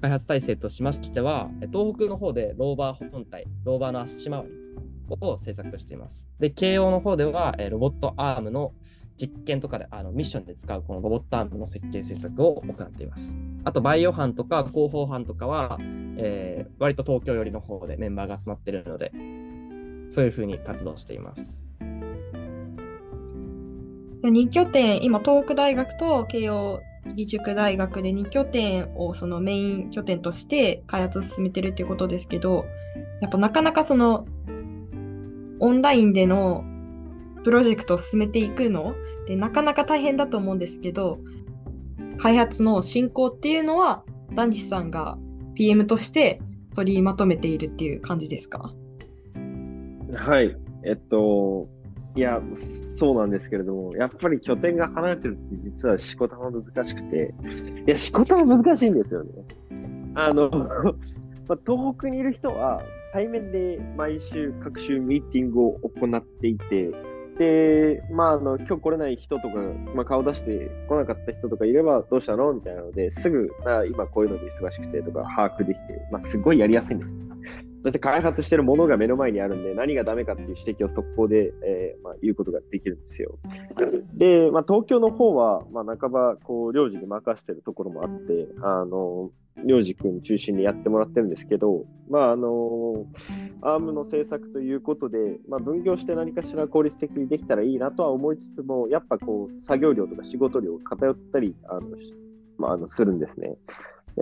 開発体制としましては、東北の方でローバー本体、ローバーの足回りを制作しています。で、慶応の方では、ロボットアームの実験とかであのミッションで使うこのロボットアームの設計制作を行っています。あと、バイオ班とか広報班とかは、えー、割と東京寄りの方でメンバーが集まっているので、そういうふうに活動しています。2拠点、今、東北大学と慶応義塾大学で2拠点をそのメイン拠点として開発を進めてるっていうことですけど、やっぱなかなかそのオンラインでのプロジェクトを進めていくのでなかなか大変だと思うんですけど開発の進行っていうのはダンディスさんが PM として取りまとめているっていう感じですか？はい。えっといやそうなんですけれどもやっぱり拠点が離れてるって実は仕事も難しくていや仕事も難しいんですよねあの *laughs* ま東北にいる人は対面で毎週各週ミーティングを行っていて、で、まあ、あの、今日来れない人とか、まあ、顔出して来なかった人とかいれば、どうしたのみたいなので、すぐ、あ今こういうので忙しくてとか把握できて、まあ、すごいやりやすいんです。そして開発してるものが目の前にあるんで、何がダメかっていう指摘を速攻で、えー、まあ、言うことができるんですよ。で、まあ、東京の方は、まあ、半ば、こう、領事に任せてるところもあって、あの、領事君中心にやってもらってるんですけど、まああのアームの制作ということで、まあ、分業して何かしら効率的にできたらいいなとは思いつつも、やっぱこう作業量とか仕事量偏ったりあの、まあ、あのするんですね。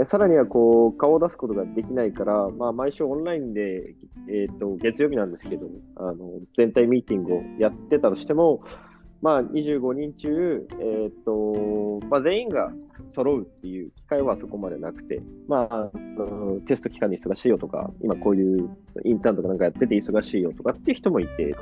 さらにはこう顔を出すことができないから、まあ、毎週オンラインで、えーと、月曜日なんですけどあの、全体ミーティングをやってたとしても、まあ、25人中、えーとまあ、全員が揃うっていう機会はそこまでなくて、まあ、テスト期間に忙しいよとか、今こういうインターンとかなんかやってて忙しいよとかっていう人もいて、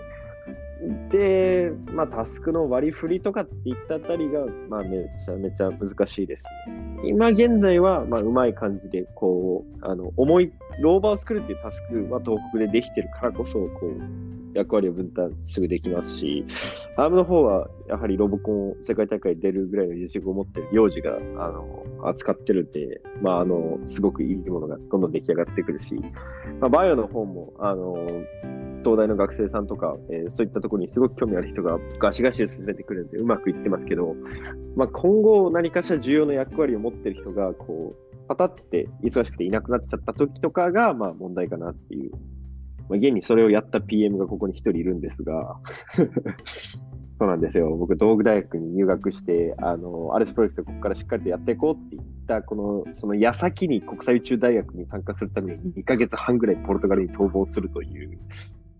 で、まあ、タスクの割り振りとかっていったあたりが、まあ、めちゃめちゃ難しいですね。今現在は、まあ、うまい感じで、こう、あの、重い、ローバーを作るっていうタスクは東北でできてるからこそ、こう、役割を分担すぐできますし、アームの方はやはりロボコン世界大会出るぐらいの実力を持ってる幼児があの扱ってるんで、まあ、あのすごくいいものがどんどん出来上がってくるし、まあ、バイオの方もあの東大の学生さんとか、えー、そういったところにすごく興味ある人がガシガシ進めてくるんでうまくいってますけど、まあ、今後何かしら重要な役割を持ってる人がこうパタって忙しくていなくなっちゃった時とかが、まあ、問題かなっていうまあ、現にそれをやった PM がここに一人いるんですが *laughs* そうなんですよ。僕、道具大学に入学して、あの、アレスプロジェクトここからしっかりとやっていこうって言った、この、その矢先に国際宇宙大学に参加するために2ヶ月半ぐらいポルトガルに逃亡するという、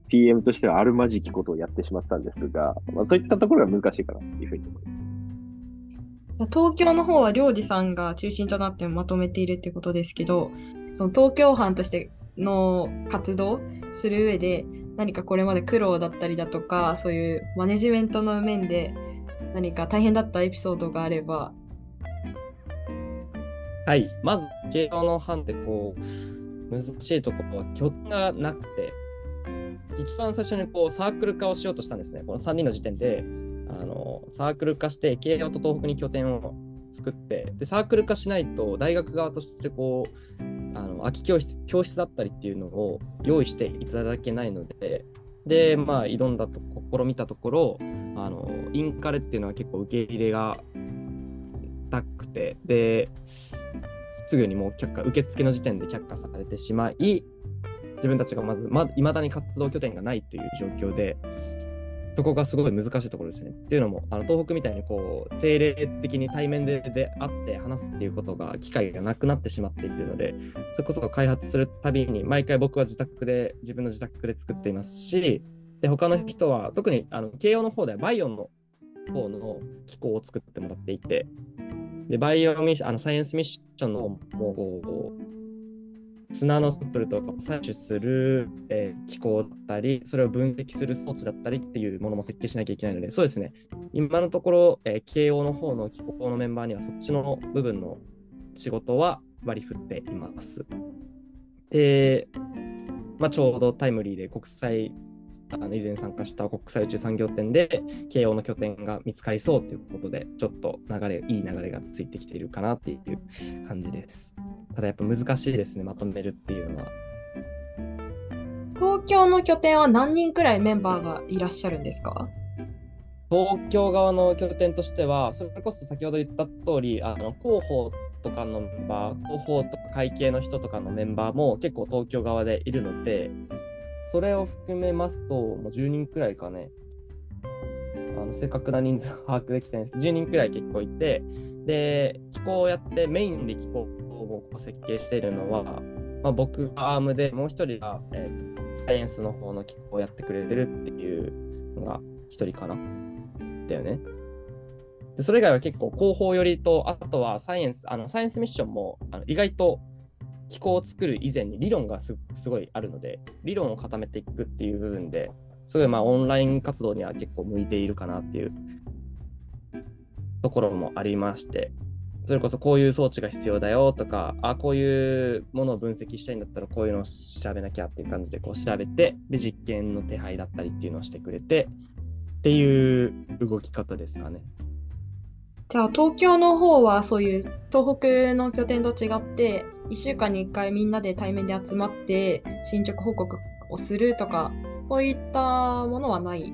PM としてはあるまじきことをやってしまったんですが、まあ、そういったところが難しいかなというふうに思います。東京の方は、領事さんが中心となってまとめているってことですけど、その東京班としての活動する上で何かこれまで苦労だったりだとかそういうマネジメントの面で何か大変だったエピソードがあればはいまず慶応の班ってこう難しいところは拠点がなくて一番最初にこうサークル化をしようとしたんですね。この3人の時点であのサークル化して慶応と東北に拠点を作ってでサークル化しないと大学側としてこうあの空き教室教室だったりっていうのを用意していただけないのででまあ挑んだと試みたところあのインカレっていうのは結構受け入れがたくてですぐにもう却下受付の時点で却下されてしまい自分たちがまずま未だに活動拠点がないという状況でそこがすごい難しいところですね。っていうのも、あの東北みたいにこう定例的に対面でで会って話すっていうことが、機会がなくなってしまっているので、それこそ開発するたびに、毎回僕は自宅で、自分の自宅で作っていますし、で他の人は、特にあの慶応の方ではバイオンの方の機構を作ってもらっていて、でバイオミあのサイエンスミッションの方もう砂のサンプルとかを採取する、えー、機構だったり、それを分析する装置だったりっていうものも設計しなきゃいけないので、そうですね、今のところ、えー、慶応の方の機構のメンバーにはそっちの部分の仕事は割り振っています。で、まあ、ちょうどタイムリーで国際あの以前参加した国際宇宙産業展で慶応の拠点が見つかりそうということでちょっと流れいい流れがついてきているかなっていう感じです。ただやっぱ難しいですねまとめるっていうのは。東京の拠点は何人くらいメンバーがいらっしゃるんですか？東京側の拠点としては、それこそ先ほど言った通り、あの広報とかのメンバー、広報とか会計の人とかのメンバーも結構東京側でいるので、それを含めますと、もう10人くらいかね、あの正確な人数把握できてないんです。けど、10人くらい結構いて、で、機構をやって、メインで機構を設計しているのは、まあ、僕がアームで、もう一人が、えーサイエンスの方の機構をやってくれてるっていうのが一人かな。だよね。でそれ以外は結構広報寄りと、あとはサイエンス、あのサイエンスミッションもあの意外と機構を作る以前に理論がすすごいあるので、理論を固めていくっていう部分で、すごいまあオンライン活動には結構向いているかなっていうところもありまして、それこそこういう装置が必要だよとか、あこういうものを分析したいんだったらこういうのを調べなきゃっていう感じでこう調べて、で実験の手配だったりっていうのをしてくれて、っていう動き方ですかね。じゃあ東京の方はそういう東北の拠点と違って1週間に1回みんなで対面で集まって進捗報告をするとかそういったものはない？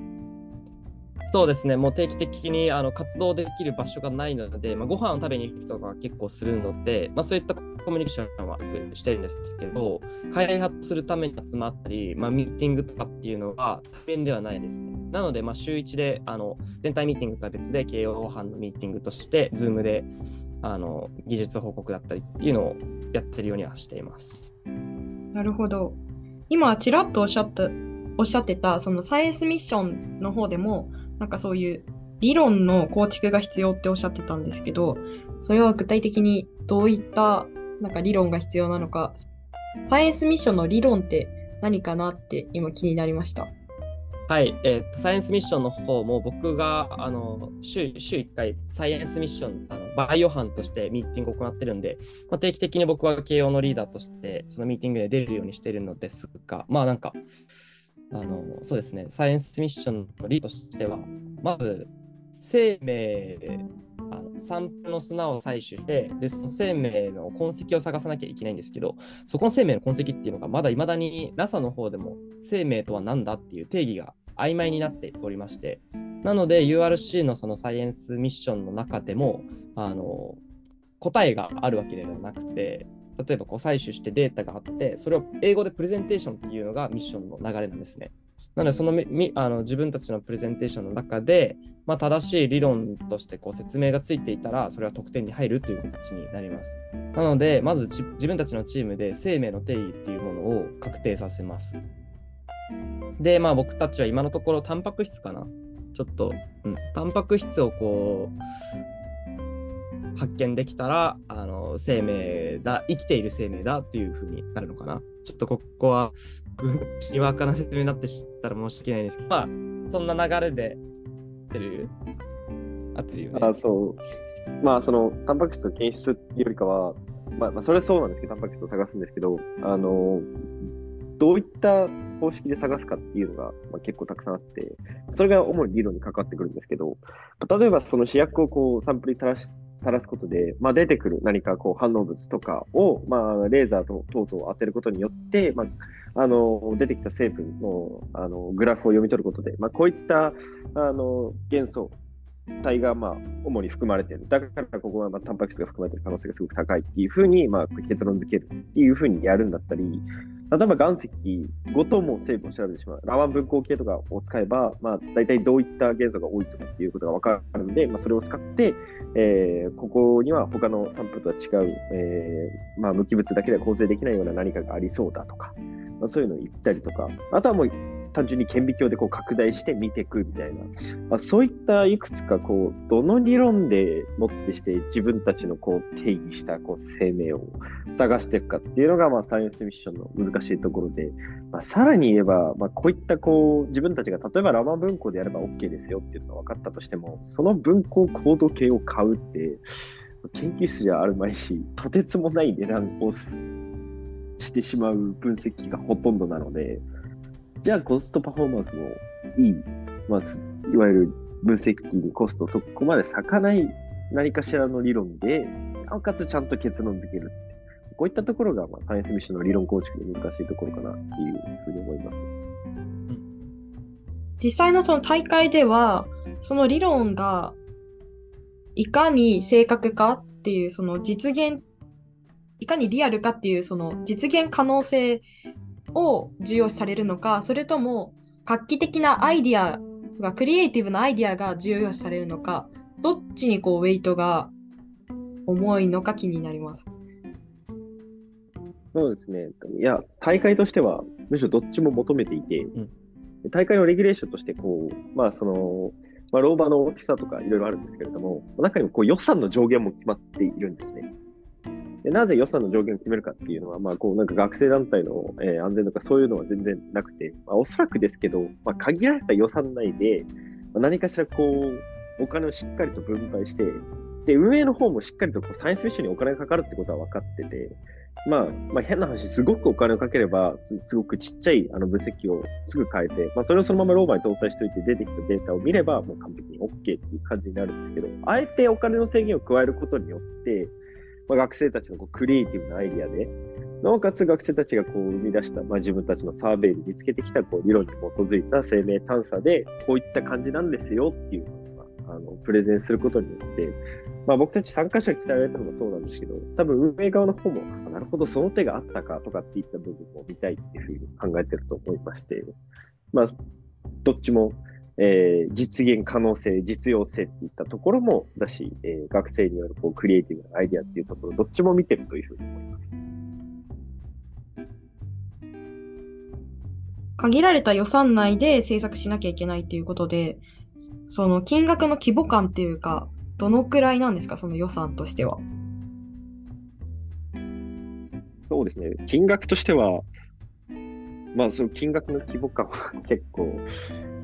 そうですね、もう定期的にあの活動できる場所がないので、まあ、ご飯を食べに行くとか結構するので、まあ、そういったコミュニケーションはしてるんですけど、開発するために集まったり、まあ、ミーティングとかっていうのは対面ではないですね。なので、ま、週1であの全体ミーティングとは別で、慶応班のミーティングとして、Zoom であの技術報告だったりっていうのをやってるようにはしています。なるほど今ちらっとおっしゃったおっしゃってたそのサイエンスミッションの方でもなんかそういう理論の構築が必要っておっしゃってたんですけどそれは具体的にどういったなんか理論が必要なのか。サイエンスミッションの理論って何かなって今気になりました。はい、えーサイエンスミッションの方も僕があの週週1回サイエンスミッションあのバイオ班としてミーティングを行ってるんで、まあ、定期的に僕は慶応のリーダーとしてそのミーティングで出るようにしてるのですが、まあなんか、あのそうですね、サイエンスミッションのリードとしては、まず生命あの散布の砂を採取してで、その生命の痕跡を探さなきゃいけないんですけど、そこの生命の痕跡っていうのがまだいまだに NASA の方でも生命とは何だっていう定義が曖昧になっておりまして、なので URC のそのサイエンスミッションの中でもあの答えがあるわけではなくて、例えばこう採取してデータがあって、それを英語でプレゼンテーションっていうのがミッションの流れなんですね。なので、そのみあの自分たちのプレゼンテーションの中で、まあ、正しい理論としてこう説明がついていたら、それは得点に入るという形になります。なので、まず自分たちのチームで生命の定義っていうものを確定させます。で、まあ僕たちは今のところタンパク質かな。ちょっと、うん、タンパク質をこう、発見できたら、あの、生命だ、生きている生命だっていうふうになるのかな。ちょっとここは、*laughs* にわかな説明になって知ったら申し訳ないんですけど、まあ、そんな流れで、合ってる？合ってるよね。あそう。まあ、その、タンパク質の検出というよりかは、まあ、まあ、それそうなんですけど、タンパク質を探すんですけど、あの、どういった方式で探すかっていうのが、まあ、結構たくさんあって、それが主に理論に関わってくるんですけど、例えばその試薬をこうサンプルに垂らし垂らすことで、まあ、出てくる何かこう反応物とかを、まあ、レーザーと等々を当てることによって、まあ、あの出てきた成分のあのグラフを読み取ることで、まあ、こういったあの元素体がまあ主に含まれている。だからここはまあタンパク質が含まれている可能性がすごく高いっていうふうにまあ結論付けるっていうふうにやるんだったり、例えば岩石ごとも成分を調べてしまう。ラワン分光系とかを使えば、まあ、大体どういった元素が多いとかっていうことが分かるので、まあ、それを使って、えーここには他のサンプルとは違う、えーまあ、無機物だけでは構成できないような何かがありそうだとか、まあ、そういうのを言ったりとか、あとはもう単純に顕微鏡でこう拡大して見ていくみたいな、まあ、そういったいくつかこうどの理論でもってして自分たちのこう定義したこう生命を探していくかっていうのが、まあ、サイエンスミッションの難しいところで、まあ、さらに言えば、まあ、こういったこう自分たちが例えばラマ文庫でやれば OK ですよっていうのが分かったとしてもその文庫コード系を買うって研究室じゃあるまいし、とてつもない値段をしてしまう分析がほとんどなので、じゃあコストパフォーマンスのいい、まあ、いわゆる分析機にコストそこまで割かない何かしらの理論で、なおかつちゃんと結論付けるこういったところが、まあ、サイエンスミッションの理論構築で難しいところかなっていうふうに思います。実際のその大会では、その理論がいかに正確かっていう、その実現、いかにリアルかっていう、その実現可能性を重要視されるのか、それとも画期的なアイディアが、クリエイティブなアイディアが重要視されるのか、どっちにこうウェイトが重いのか気になります。そうですね。いや、大会としては、むしろどっちも求めていて、うん、大会のレギュレーションとして、こう、まあ、その、まあ、ローバーの大きさとかいろいろあるんですけれども、中にもこう予算の上限も決まっているんですね。でなぜ予算の上限を決めるかっていうのは、まあ、こうなんか学生団体の、えー、安全とかそういうのは全然なくて、まあ、おそらくですけど、まあ、限られた予算内で、まあ、何かしらこう、お金をしっかりと分配して、で、運営の方もしっかりとこうサイエンスミッションにお金がかかるってことは分かってて、まあ、まあ、変な話、すごくお金をかければす、ごくちっちゃいあの分析をすぐ変えて、まあ、それをそのままローバーに搭載しておいて出てきたデータを見れば、もう完璧に OK っていう感じになるんですけど、あえてお金の制限を加えることによって、まあ、学生たちのこうクリエイティブなアイディアで、なおかつ学生たちがこう生み出した、まあ、自分たちのサーベイで見つけてきたこう理論に基づいた生命探査で、こういった感じなんですよっていうのをあのプレゼンすることによって、まあ、僕たち参加者が鍛えられたのもそうなんですけど、多分運営側の方も、なるほど、その手があったかとかっていった部分を見たいっていうふうに考えてると思いまして、まあ、どっちも、えー、実現可能性、実用性っていったところもだし、えー、学生によるこうクリエイティブなアイディアっていうところ、どっちも見てるというふうに思います。限られた予算内で制作しなきゃいけないっていうことで、その金額の規模感っていうか、どのくらいなんですか、その予算としては。そうですね、金額としては、まあ、その金額の規模感は結構、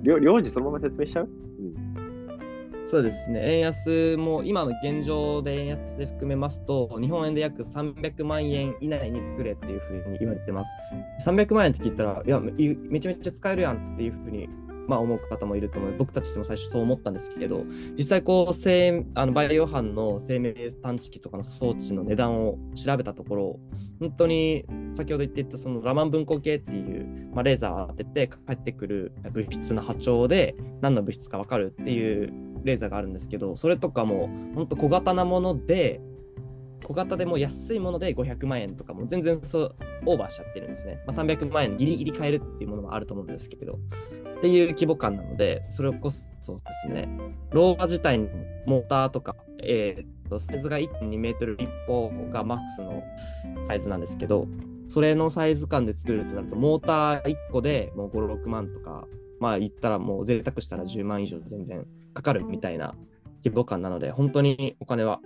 領事そのまま説明しちゃう、うん、そうですね、円安も今の現状で円安で含めますと、日本円で約300万円以内に作れっていうふうに言われてます。300万円って聞いたら、いや、めちゃめちゃ使えるやんっていうふうにまあ、思う方もいると思う僕たちも最初そう思ったんですけど実際こう生あのバイオ班の生命探知機とかの装置の値段を調べたところ本当に先ほど言っていたそのラマン分光計っていう、まあ、レーザー当てて返ってくる物質の波長で何の物質か分かるっていうレーザーがあるんですけどそれとかも本当小型なもので小型でも安いもので500万円とかも全然そうオーバーしちゃってるんですね。まあ、300万円ギリギリ買えるっていうものもあると思うんですけど、っていう規模感なので、それこそですね、ローバ自体のモーターとか、えー、とサイズが1.2メートル立方がマックスのサイズなんですけど、それのサイズ感で作るとなると、モーター1個でもう5、6万とか、まあ言ったらもう贅沢したら10万以上全然かかるみたいな規模感なので、本当にお金は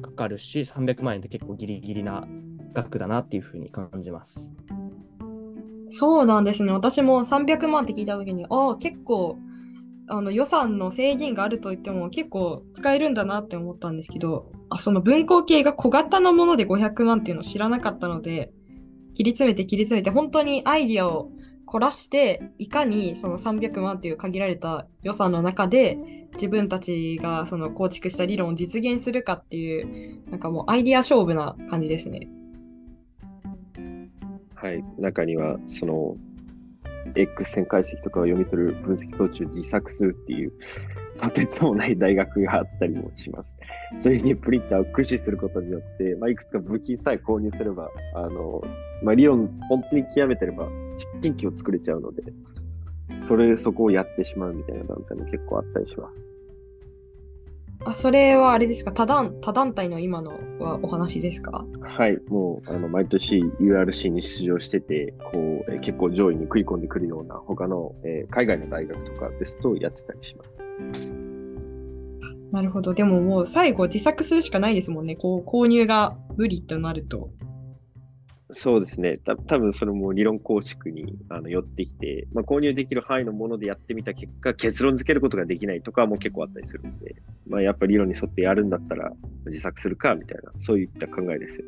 かかるし、300万円って結構ギリギリな額だなっていうふうに感じます。そうなんですね。私も300万って聞いたときに、ああ、結構あの予算の制限があるといっても結構使えるんだなって思ったんですけど、あその分光計が小型のもので500万っていうのを知らなかったので、切り詰めて切り詰めて、本当にアイディアを凝らして、いかにその300万っていう限られた予算の中で、自分たちがその構築した理論を実現するかっていう、なんかもうアイディア勝負な感じですね。はい、中にはその X 線解析とかを読み取る分析装置を自作するっていう、*laughs* とてつもない大学があったりもします。3D プリンターを駆使することによって、まあ、いくつか武器さえ購入すれば、あの、まあ、理論、本当に極めてれば、実験機を作れちゃうので、それ、そこをやってしまうみたいな団体も結構あったりします。あ、それはあれですか？他団他団体の今のはお話ですか？はい、もうあの毎年 URC に出場してて、こう、えー、結構上位に食い込んでくるような他の、えー、海外の大学とかですとやってたりします。なるほど。でももう最後自作するしかないですもんね。こう購入が無理となると。そうですね。た多分それも理論構築にあの寄ってきて、まあ、購入できる範囲のものでやってみた結果、結論付けることができないとかも結構あったりするんで、まあ、やっぱり理論に沿ってやるんだったら自作するかみたいな、そういった考えですよ。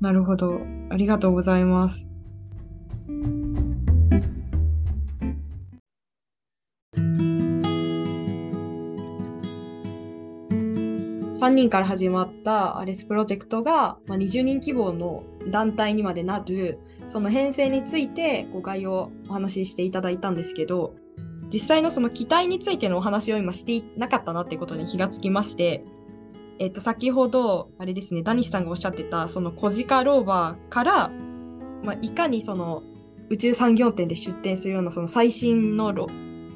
なるほど。ありがとうございます。3人から始まったアレスプロジェクトが、まあ、20人規模の団体にまでなるその編成についてご概要をお話ししていただいたんですけど実際のその機体についてのお話を今していなかったなってことに気がつきまして、えっと、先ほどあれですねダニスさんがおっしゃってたそのコジカローバーから、まあ、いかにその宇宙産業展で出展するようなその最新のロ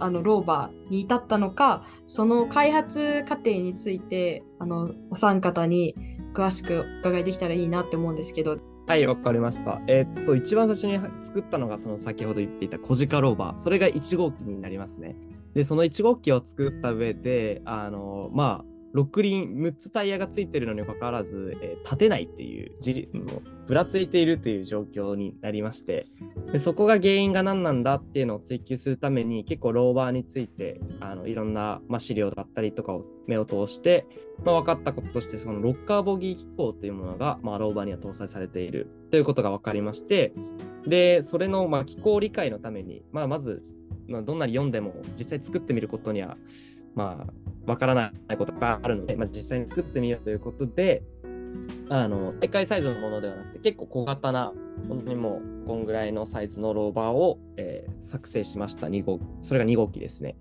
あのローバーに至ったのかその開発過程についてあのお三方に詳しくお伺いできたらいいなって思うんですけどはい、分かりました。えーっと、一番最初に作ったのが、その先ほど言っていた小鹿ローバー。それが1号機になりますね。で、その1号機を作った上で、あの、まあ、6輪、6つタイヤがついてるのにもかかわらず、えー立てないっていう、じもうぶらついているという状況になりましてで、そこが原因が何なんだっていうのを追求するために、結構ローバーについて、あのいろんな、まあ、資料だったりとかを目を通して、まあ、分かったこととして、そのロッカーボギー機構というものが、まあ、ローバーには搭載されているということが分かりまして、で、それの、まあ、機構理解のために、まあ、まず、まあ、どんなに読んでも実際作ってみることには、まあ、分からないことがあるので、まあ、実際に作ってみようということで、あの大会サイズのものではなくて結構小型な本当にもうこんぐらいのサイズのローバーを、えー作成しました。2号それが2号機ですね。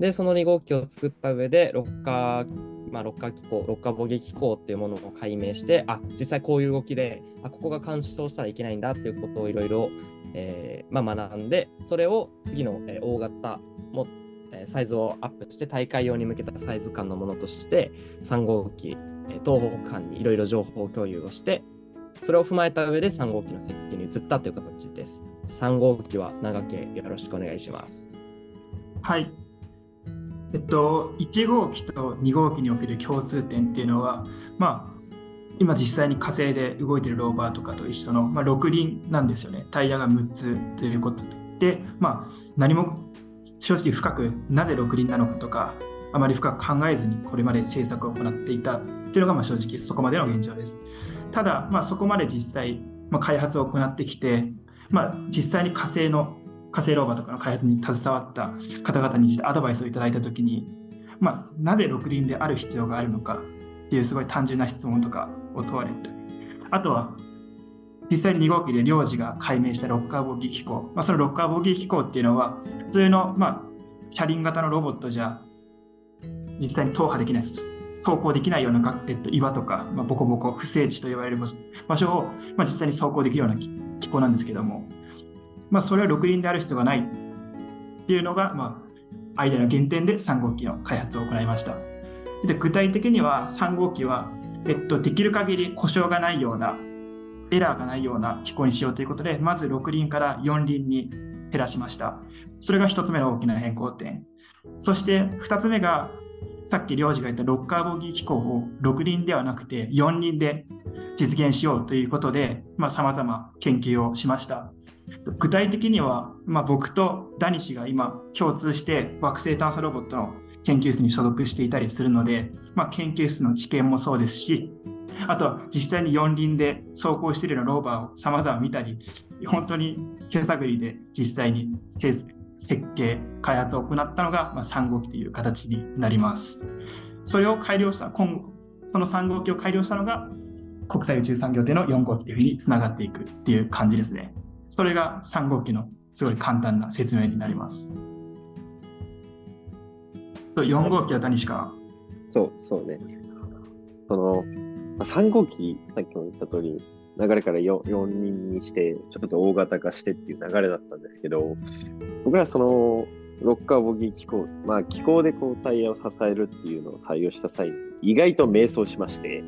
でその2号機を作った上でロッカーまあロッカー機構ロッカーボギー機構っていうものを解明してあ実際こういう動きであここが干渉したらいけないんだっていうことをいろいろえーまあ、学んでそれを次の、えー大型も、サイズをアップして大会用に向けたサイズ感のものとして3号機、え東北間にいろいろ情報共有をしてそれを踏まえた上で3号機の設計に移ったという形です3号機は長家よろしくお願いしますはい。えっと、1号機と2号機における共通点っていうのは、まあ、今実際に火星で動いてるローバーとかと一緒の、まあ、6輪なんですよね。タイヤが6つということで、まあ、何も正直深くなぜ6輪なのかとか、あまり深く考えずにこれまで制作を行っていたっていうのがまあ正直そこまでの現状です。ただ、まあ、そこまで実際、まあ、開発を行ってきて、まあ、実際に火星の火星ローバーとかの開発に携わった方々にしてアドバイスをいただいたときに、まあ、なぜ六輪である必要があるのかっていうすごい単純な質問とかを問われたり、あとは実際に2号機で領事が解明したロッカーボギー機構、まあ、そのロッカーボギー機構っていうのは普通の、まあ、車輪型のロボットじゃ実際に踏破できない走行できないような、えっと、岩とか、まあ、ボコボコ不整地と呼ばれる場所を、まあ、実際に走行できるような機構なんですけども、まあ、それは六輪である必要がないっていうのが、まあ、アイデアの原点で3号機の開発を行いました。で具体的には3号機は、えっと、できる限り故障がないような、エラーがないような機構にしようということで、まず6輪から4輪に減らしました。それが1つ目の大きな変更点。そして2つ目が、さっき領事が言ったロッカーボギー機構を6輪ではなくて4輪で実現しようということで、さまざ、ま研究をしました。具体的には、まあ、僕とダニシが今共通して惑星探査ロボットの研究室に所属していたりするので、まあ、研究室の知見もそうですしあとは実際に四輪で走行しているようなローバーをさまざま見たり本当に手探りで実際に設計開発を行ったのが、まあ、3号機という形になりますそれを改良した今後その3号機を改良したのが国際宇宙産業での4号機というふうにつながっていくっていう感じですねそれが3号機のすごい簡単な説明になります。4号機は何しか？そう、そうね。その、まあ3号機、さっきも言った通り、流れから 4, 4人にして、ちょっと大型化してっていう流れだったんですけど、僕らその、ロッカーボギー機構、まあ機構でこうタイヤを支えるっていうのを採用した際に、意外と迷走しまして、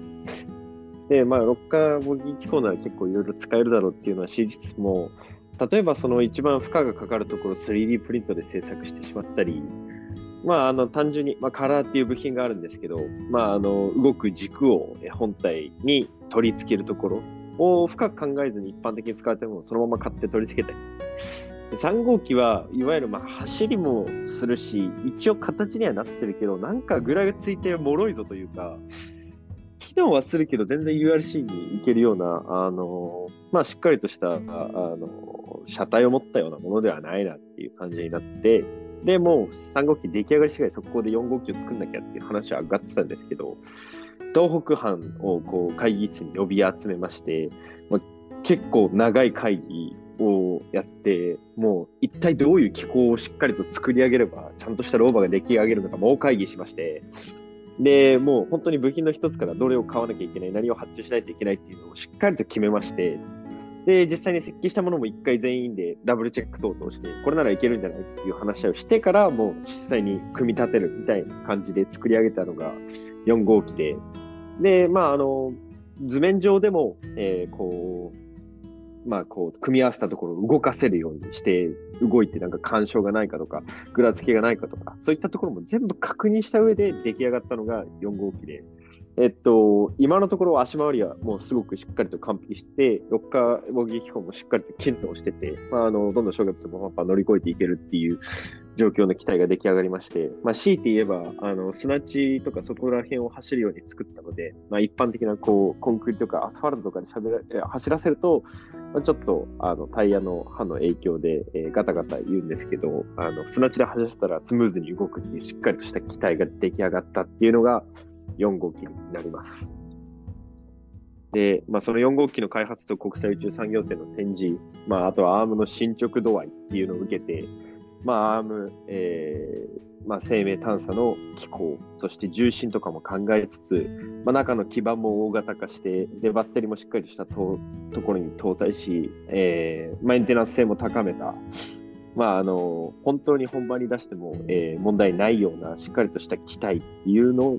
で、まあ、ロッカーボギー機構なら結構いろいろ使えるだろうっていうのは知りつつも、例えばその一番負荷がかかるところを 3D プリントで制作してしまったり、まあ、あの単純に、まあ、カラーっていう部品があるんですけど、まあ、あの動く軸を本体に取り付けるところを深く考えずに一般的に使われてもそのまま買って取り付けたり。3号機はいわゆるまあ走りもするし、一応形にはなってるけど、なんかぐらがついて脆いぞというか、機能はするけど全然 URC にいけるような、あの、まあしっかりとした、あの、車体を持ったようなものではないなっていう感じになって、で、もう3号機出来上がり次第速攻で4号機を作んなきゃっていう話は上がってたんですけど、東北班をこう会議室に呼び集めまして、まあ、結構長い会議をやって、もう一体どういう機構をしっかりと作り上げれば、ちゃんとしたローバーが出来上げるのか、もう会議しまして、で、もう本当に部品の一つからどれを買わなきゃいけない、何を発注しないといけないっていうのをしっかりと決めまして、で、実際に設計したものも一回全員でダブルチェック等々して、これならいけるんじゃないっていう話をしてから、もう実際に組み立てるみたいな感じで作り上げたのが4号機で、で、まあ、あの、図面上でも、えー、こう、まあ、こう、組み合わせたところを動かせるようにして、動いてなんか干渉がないかとか、ぐらつきがないかとか、そういったところも全部確認した上で出来上がったのが4号機で、えっと、今のところ足回りはもうすごくしっかりと完璧して、ロッカーボギー機構もしっかりと機能してて、まあ、あの、どんどん障害物もパンパン乗り越えていけるっていう状況の機体が出来上がりまして、まあ、強いて言えば、あの、砂地とかそこら辺を走るように作ったので、まあ、一般的なこう、コンクリとかアスファルトとかで喋ら走らせると、まあ、ちょっと、あの、タイヤの刃の影響で、えー、ガタガタ言うんですけど、あの、砂地で走らせたらスムーズに動くっていうしっかりとした機体が出来上がったっていうのが、4号機になります。で、まあ、その4号機の開発と国際宇宙産業展の展示、まあ、あとはアームの進捗度合いっていうのを受けて、まあ、アーム、えーまあ、生命探査の機構、そして重心とかも考えつつ、まあ、中の基板も大型化して、で、バッテリーもしっかりしたとところに搭載し、えー、メンテナンス性も高めた、まあ、あの、本当に本番に出しても、えー、問題ないようなしっかりとした機体っていうの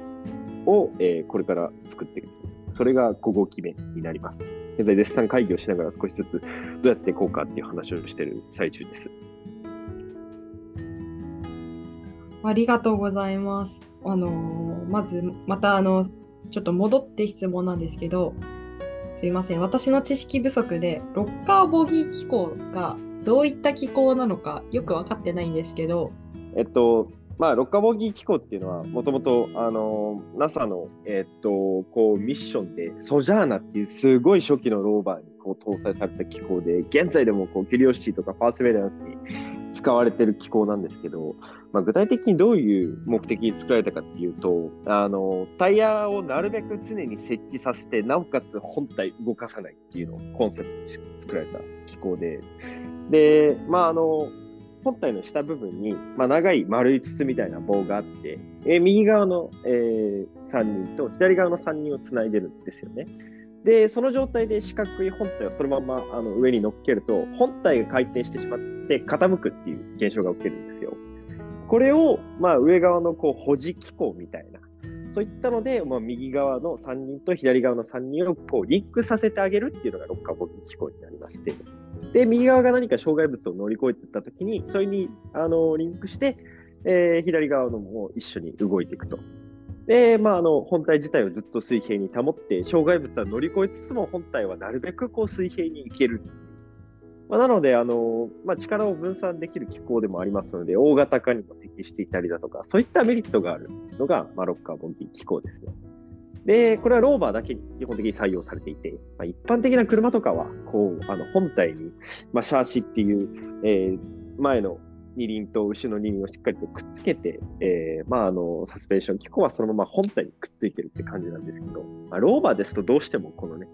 を、えー、これから作っていく。それが5号機目になります。現在絶賛会議をしながら少しずつどうやっていこうかっていう話をしている最中です。ありがとうございます。あの、まずまたあのちょっと戻って質問なんですけど、すいません。私の知識不足でロッカーボギー機構がどういった機構なのかよく分かってないんですけど。えっと、まあ、ロッカボギー機構っていうのは、もともと、あの、NASA の、えっと、こう、ミッションで、ソジャーナっていうすごい初期のローバーにこう搭載された機構で、現在でもこう、キュリオシティとかパーセベランスに使われてる機構なんですけど、まあ、具体的にどういう目的に作られたかっていうと、あの、タイヤをなるべく常に設置させて、なおかつ本体動かさないっていうのをコンセプトに作られた機構で、で、まあ、あの、本体の下部分に、まあ、長い丸い筒みたいな棒があって、え、右側の、えー、3人と左側の3人をつないでるんですよね。で、その状態で四角い本体をそのままあの上に乗っけると、本体が回転してしまって傾くっていう現象が起きるんですよ。これを、まあ、上側のこう保持機構みたいな、そういったので、まあ、右側の3人と左側の3人をこうリンクさせてあげるっていうのがロッカーボギー機構になりまして、で、右側が何か障害物を乗り越えていったときに、それにあのリンクして、えー、左側のも一緒に動いていくと。で、まあ、あの本体自体をずっと水平に保って、障害物は乗り越えつつも本体はなるべくこう水平に行ける。まあ、なので、あのまあ、力を分散できる機構でもありますので、大型化にも適していたりだとか、そういったメリットがあるのが、まあ、ロッカーボギー機構ですね。で、これはローバーだけに基本的に採用されていて、まあ、一般的な車とかは、こう、あの、本体に、まあ、シャーシっていう、えー、前の二輪と後ろの二輪をしっかりとくっつけて、えー、まあ、あの、サスペンション機構はそのまま本体にくっついてるって感じなんですけど、まあ、ローバーですとどうしてもこのね、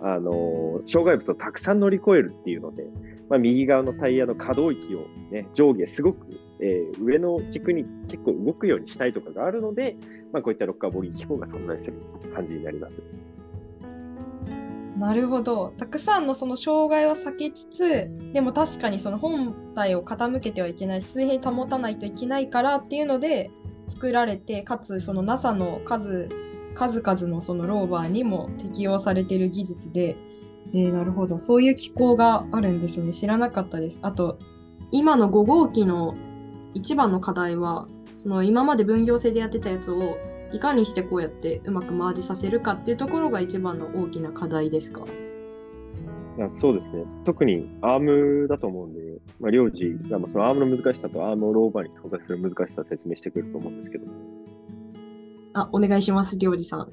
あの、障害物をたくさん乗り越えるっていうので、まあ、右側のタイヤの可動域をね、上下すごくえー、上の軸に結構動くようにしたいとかがあるので、まあ、こういったロッカーボギー機構が存在する感じになります。なるほど。たくさんのその障害は避けつつでも確かにその本体を傾けてはいけない水平保たないといけないからっていうので作られてかつその NASA の数数々のそのローバーにも適用されてる技術で、えー、なるほど。そういう機構があるんですね。知らなかったです。あと今の5号機の一番の課題はその今まで分業制でやってたやつをいかにしてこうやってうまくマージさせるかっていうところが一番の大きな課題ですか？そうですね。特にアームだと思うんで、まあ、領事がまあそのアームの難しさとアームをローバーに搭載する難しさを説明してくれると思うんですけど。あ、お願いします、りょうじさん。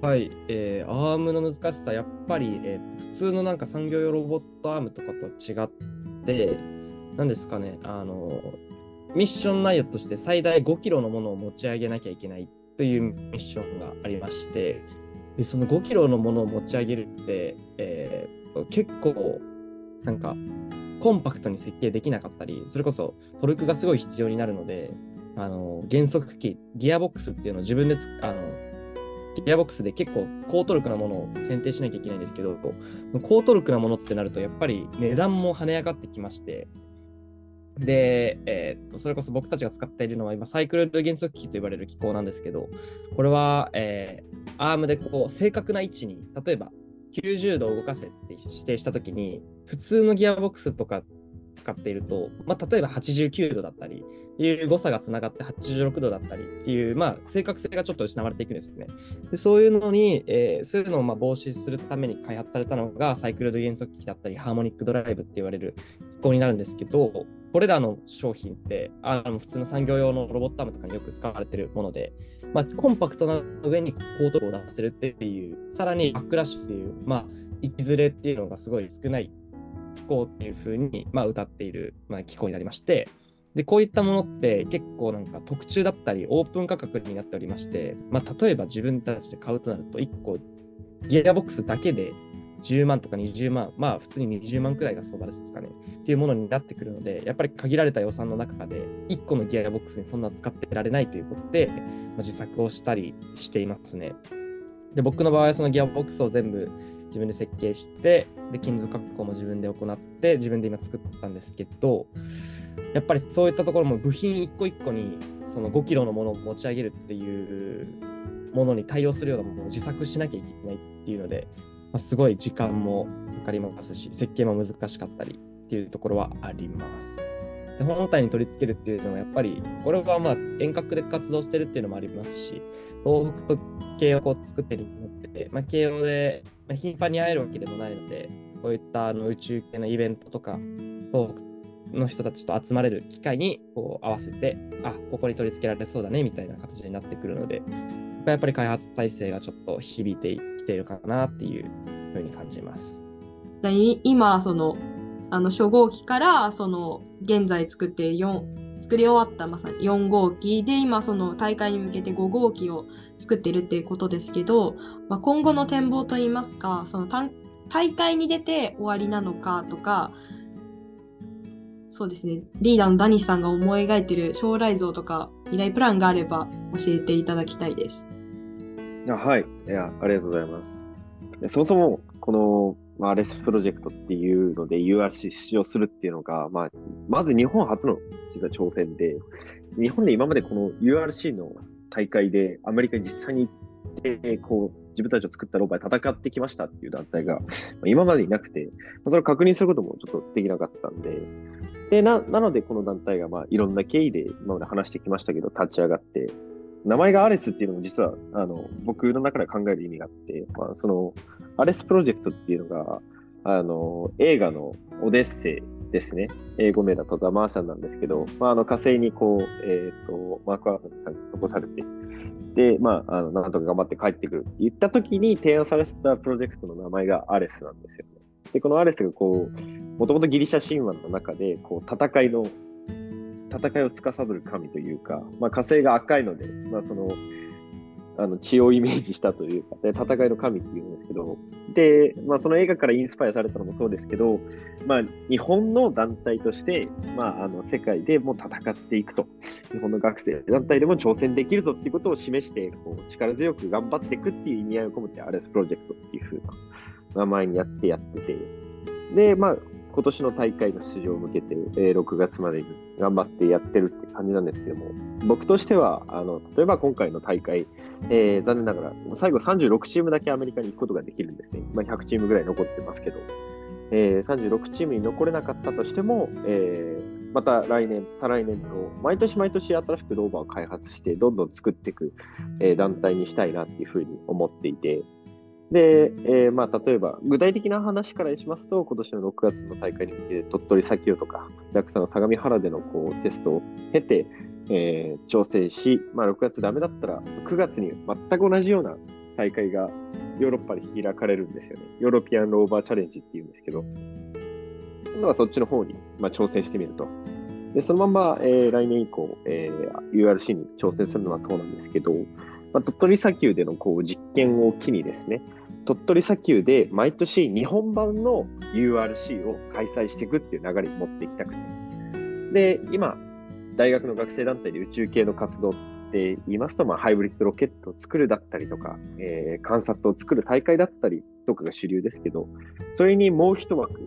はい、えー、アームの難しさ、やっぱり、えー普通のなんか産業用ロボットアームとかと違って、なんですかね、あの、ミッション内容として最大5キロのものを持ち上げなきゃいけないというミッションがありまして、でその5キロのものを持ち上げるって、えー結構、なんか、コンパクトに設計できなかったり、それこそトルクがすごい必要になるので、あの減速機、ギアボックスっていうのを自分であのギアボックスで結構高トルクなものを選定しなきゃいけないんですけど、高トルクなものってなると、やっぱり値段も跳ね上がってきまして、で、えーっとそれこそ僕たちが使っているのは今、サイクル減速機と呼ばれる機構なんですけど、これは、えーアームでこう正確な位置に、例えば90度を動かせって指定したときに、普通のギアボックスとか使っていると、まあ、例えば89度だったり、いう誤差がつながって86度だったりっていう、まあ、正確性がちょっと失われていくんですよね。でそういうのに、えーそういうのをま防止するために開発されたのがサイクルド減速機だったりハーモニックドライブって言われる機構になるんですけど、これらの商品ってあの普通の産業用のロボットアームとかによく使われているもので、まあ、コンパクトな上に高トルクを出せるっていう、さらにバックラッシュっていう、まあ、位置ずれっていうのがすごい少ない機構っていうふうに、まあ、歌っている、まあ、機構になりまして、で、こういったものって結構なんか特注だったりオープン価格になっておりまして、まあ、例えば自分たちで買うとなると1個ギアボックスだけで10万とか20万、まあ普通に20万くらいが相場ですかね、っていうものになってくるので、やっぱり限られた予算の中で1個のギアボックスにそんな使ってられないということで、ま、自作をしたりしていますね。で、僕の場合はそのギアボックスを全部自分で設計して、で、金属加工も自分で行って、自分で今作ったんですけど、やっぱりそういったところも部品一個一個にその5キロのものを持ち上げるっていうものに対応するようなものを自作しなきゃいけないっていうので、まあ、すごい時間もかかりますし、設計も難しかったりっていうところはあります。で本体に取り付けるっていうのはやっぱり、これはまあ遠隔で活動してるっていうのもありますし、東北と慶応を作ってるのって、まあ、慶応でまあ頻繁に会えるわけでもないので、こういったあの宇宙系のイベントとか、東北の人たちと集まれる機会にこう合わせて、あここに取り付けられそうだねみたいな形になってくるので、やっぱり開発体制がちょっと響いてきているかなっていうふうに感じます。今そのあの初号機からその現在作って4作り終わったまさに4号機で今その大会に向けて5号機を作ってるっていうことですけど、まあ、今後の展望といいますかその大大会に出て終わりなのかとかそうですねリーダーのダニスさんが思い描いてる将来像とか未来プランがあれば教えていただきたいです。あはい。いや、ありがとうございます。そもそも、この、まあ、RS プロジェクトっていうので URC 出場するっていうのが、まあ、まず日本初の実は挑戦で、日本で今までこの URC の大会でアメリカに実際に行って、こう、自分たちの作ったロボで戦ってきましたっていう団体が、まあ今までいなくて、まあそれを確認することもちょっとできなかったんで、で、な、なのでこの団体が、まあ、いろんな経緯で今まで話してきましたけど、立ち上がって、名前がアレスっていうのも実は、あの、僕の中で考える意味があって、まあ、その、アレスプロジェクトっていうのが、あの、映画のオデッセイですね。英語名だとザ・マーシャンなんですけど、まあ、あの、火星にこう、えっ、と、マーク・アートさんが残されて、で、まあ、あの、なんとか頑張って帰ってくるって言った時に提案されてたプロジェクトの名前がアレスなんですよね。で、このアレスがこう、もともとギリシャ神話の中で、こう、戦いの、戦いを司る神というか、まあ、火星が赤いので、まあ、その、あの血をイメージしたというか、で戦いの神っていうんですけど、で、まあ、その映画からインスパイアされたのもそうですけど、まあ、日本の団体として、まあ、あの世界でも戦っていくと、日本の学生団体でも挑戦できるぞっていうことを示して、こう力強く頑張っていくっていう意味合いを込めて、アレスプロジェクトっていう風な名前にやってやってて、で、まあ、今年の大会の出場を向けて、えー6月までに頑張ってやってるって感じなんですけども、僕としては、あの例えば今回の大会、えー残念ながら、最後36チームだけアメリカに行くことができるんですね。まあ、100チームぐらい残ってますけど、えー36チームに残れなかったとしても、えーまた来年、再来年と、毎年毎年新しくローバーを開発して、どんどん作っていく、え団体にしたいなっていうふうに思っていて、で、えーまあ、例えば、具体的な話からしますと、今年の6月の大会に向けて、鳥取砂丘とか、JAXA の相模原でのこうテストを経て、えー調整し、まあ、6月ダメだったら、9月に全く同じような大会がヨーロッパで開かれるんですよね。ヨーロピアンローバーチャレンジっていうんですけど、今度はそっちの方に、まあ、挑戦してみると。で、そのまま、えー来年以降、えー URC に挑戦するのはそうなんですけど、まあ、鳥取砂丘でのこう実験を機にですね、鳥取砂丘で毎年日本版の URC を開催していくっていう流れに持っていきたくて。で、今、大学の学生団体で宇宙系の活動って言いますと、まあ、ハイブリッドロケットを作るだったりとか、えー、観察を作る大会だったりとかが主流ですけど、それにもう一枠、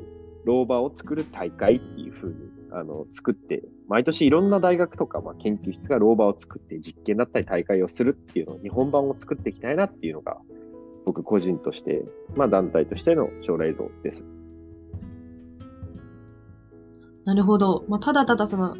ローバーを作る大会っていう風にあの作って、毎年いろんな大学とか、まあ、研究室がローバーを作って実験だったり大会をするっていうのを日本版を作っていきたいなっていうのが僕個人として、まあ、団体としての将来像です。なるほど。まあ、ただただその、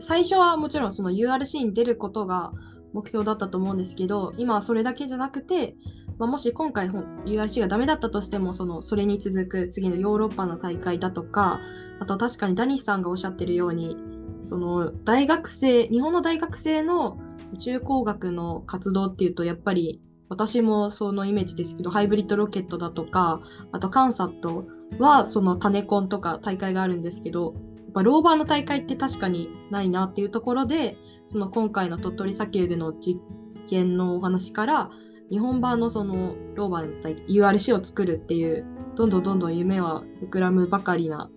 最初はもちろんその URC に出ることが目標だったと思うんですけど、今はそれだけじゃなくて、まあ、もし今回 URC がダメだったとしても、そのそれに続く次のヨーロッパの大会だとか、あと確かにダニスさんがおっしゃってるように、その大学生、日本の大学生の宇宙工学の活動っていうと、やっぱり私もそのイメージですけど、ハイブリッドロケットだとか、あとカンサットはそのタネコンとか大会があるんですけど、やっぱローバーの大会って確かにないなっていうところで、その今回の鳥取砂丘での実験のお話から、日本版のそのローバーの大会 URC を作るっていう、どんどんどんどん夢は膨らむばかりな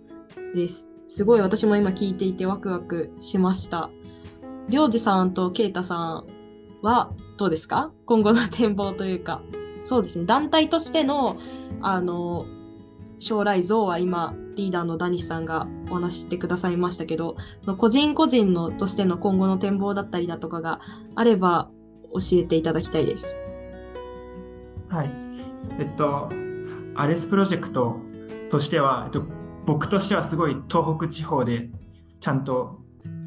です。すごい私も今聞いていてワクワクしました。りょうじさんとケイタさんはどうですか今後の展望というか。そうですね。団体としての、あの、将来像は今、リーダーのダニスさんがお話ししてくださいましたけど、個人個人のとしての今後の展望だったりだとかがあれば教えていただきたいです。はい。えっと、アレスプロジェクトとしては、えっと、僕としてはすごい東北地方でちゃんと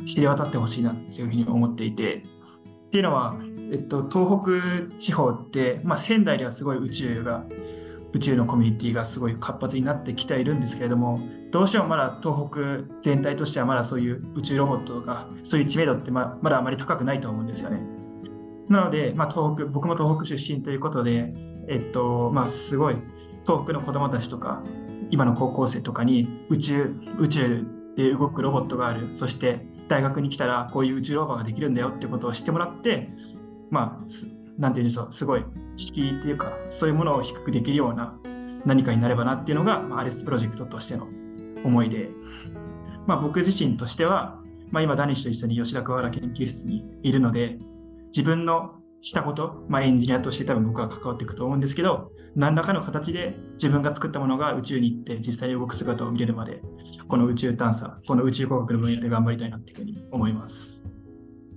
知り渡ってほしいなっていうふうに思っていて、っていうのは、えっと、東北地方って、まあ、仙台ではすごい宇宙が、宇宙のコミュニティがすごい活発になってきているんですけれども、どうしてもまだ東北全体としてはまだそういう宇宙ロボットとか、そういう知名度ってままだあまり高くないと思うんですよね。なので、まあ、東北、僕も東北出身ということで、えっと、まあ、すごい、東北の子供たちとか、今の高校生とかに宇宙、宇宙で動くロボットがある、そして大学に来たらこういう宇宙ローバーができるんだよってことを知ってもらって、まあ、すなんていうんでしょう、すごい敷居っていうか、そういうものを低くできるような何かになればなっていうのが、まあ、アレスプロジェクトとしての思いで、まあ、僕自身としては、まあ、今、ダニシュと一緒に吉田桑原研究室にいるので、自分のしたこと、まあ、エンジニアとして多分僕は関わっていくと思うんですけど、何らかの形で自分が作ったものが宇宙に行って実際に動く姿を見れるまで、この宇宙探査、この宇宙工学の分野で頑張りたいなっていうふうに思います。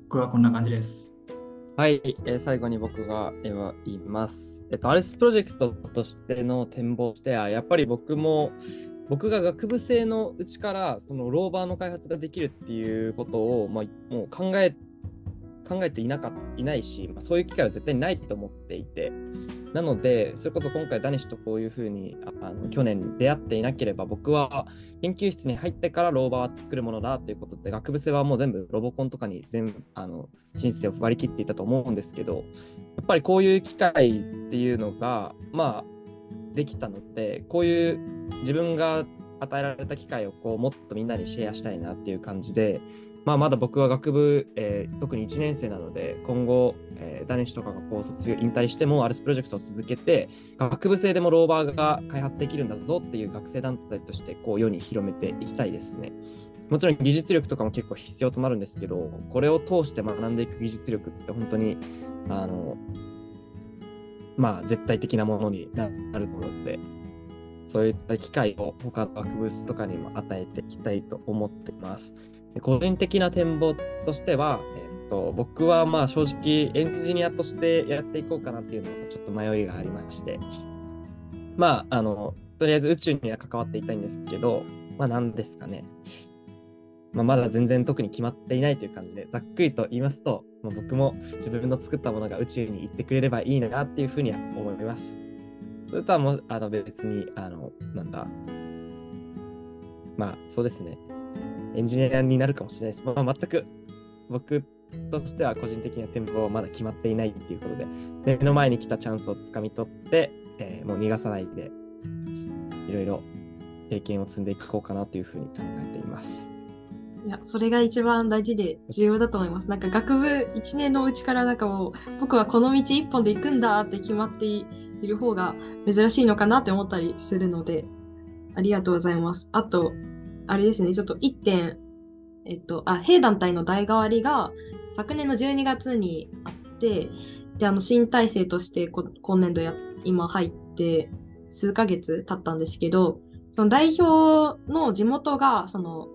僕はこんな感じです。はい、えー最後に僕がえー言います。えっと、アレスプロジェクトとしての展望としては、やっぱり僕も、僕が学部生のうちから、そのローバーの開発ができるっていうことを、まあ、もう考え、考えていなかいないし、まあ、そういう機会は絶対ないと思っていて、なので、それこそ今回、ダニシとこういうふうにあの去年出会っていなければ、僕は研究室に入ってからローバーは作るものだということで、学部生はもう全部ロボコンとかに全部あの申請を割り切っていたと思うんですけど、やっぱりこういう機会っていうのが、まあ、できたので、こういう自分が与えられた機会をこうもっとみんなにシェアしたいなっていう感じで、まあ、まだ僕は学部、えー特に1年生なので、今後、えー、ダネシとかがこう卒業引退しても、アルスプロジェクトを続けて、学部生でもローバーが開発できるんだぞっていう学生団体としてこう世に広めていきたいですね。もちろん技術力とかも結構必要となるんですけど、これを通して学んでいく技術力って本当に、あの、まあ絶対的なものになると思うので、そういった機会を他の学部とかにも与えていきたいと思っています。個人的な展望としては、えっと、僕はまあ正直エンジニアとしてやっていこうかなっていうのはちょっと迷いがありまして、まあ、あの、とりあえず宇宙には関わっていたいんですけど、まあ何ですかね。まあ、まだ全然特に決まっていないという感じで、ざっくりと言いますと、まあ、僕も自分の作ったものが宇宙に行ってくれればいいなっていうふうには思います。それとはもうあの別に、あの、なんだ、まあ、そうですね。エンジニアになるかもしれないです。まあ、全く僕としては個人的には展望はまだ決まっていないっていうことで、目の前に来たチャンスをつかみ取って、えー、もう逃がさないで、いろいろ経験を積んでいこうかなというふうに考えています。いや、それが一番大事で重要だと思います。なんか学部1年のうちからなんかもう、僕はこの道1本で行くんだって決まっている方が珍しいのかなって思ったりするので、ありがとうございます。あと、あれですね、ちょっと1点、えっと、あ、弊団体の代替わりが昨年の12月にあって、で、あの、新体制として今年度や、今入って数ヶ月経ったんですけど、その代表の地元が、その、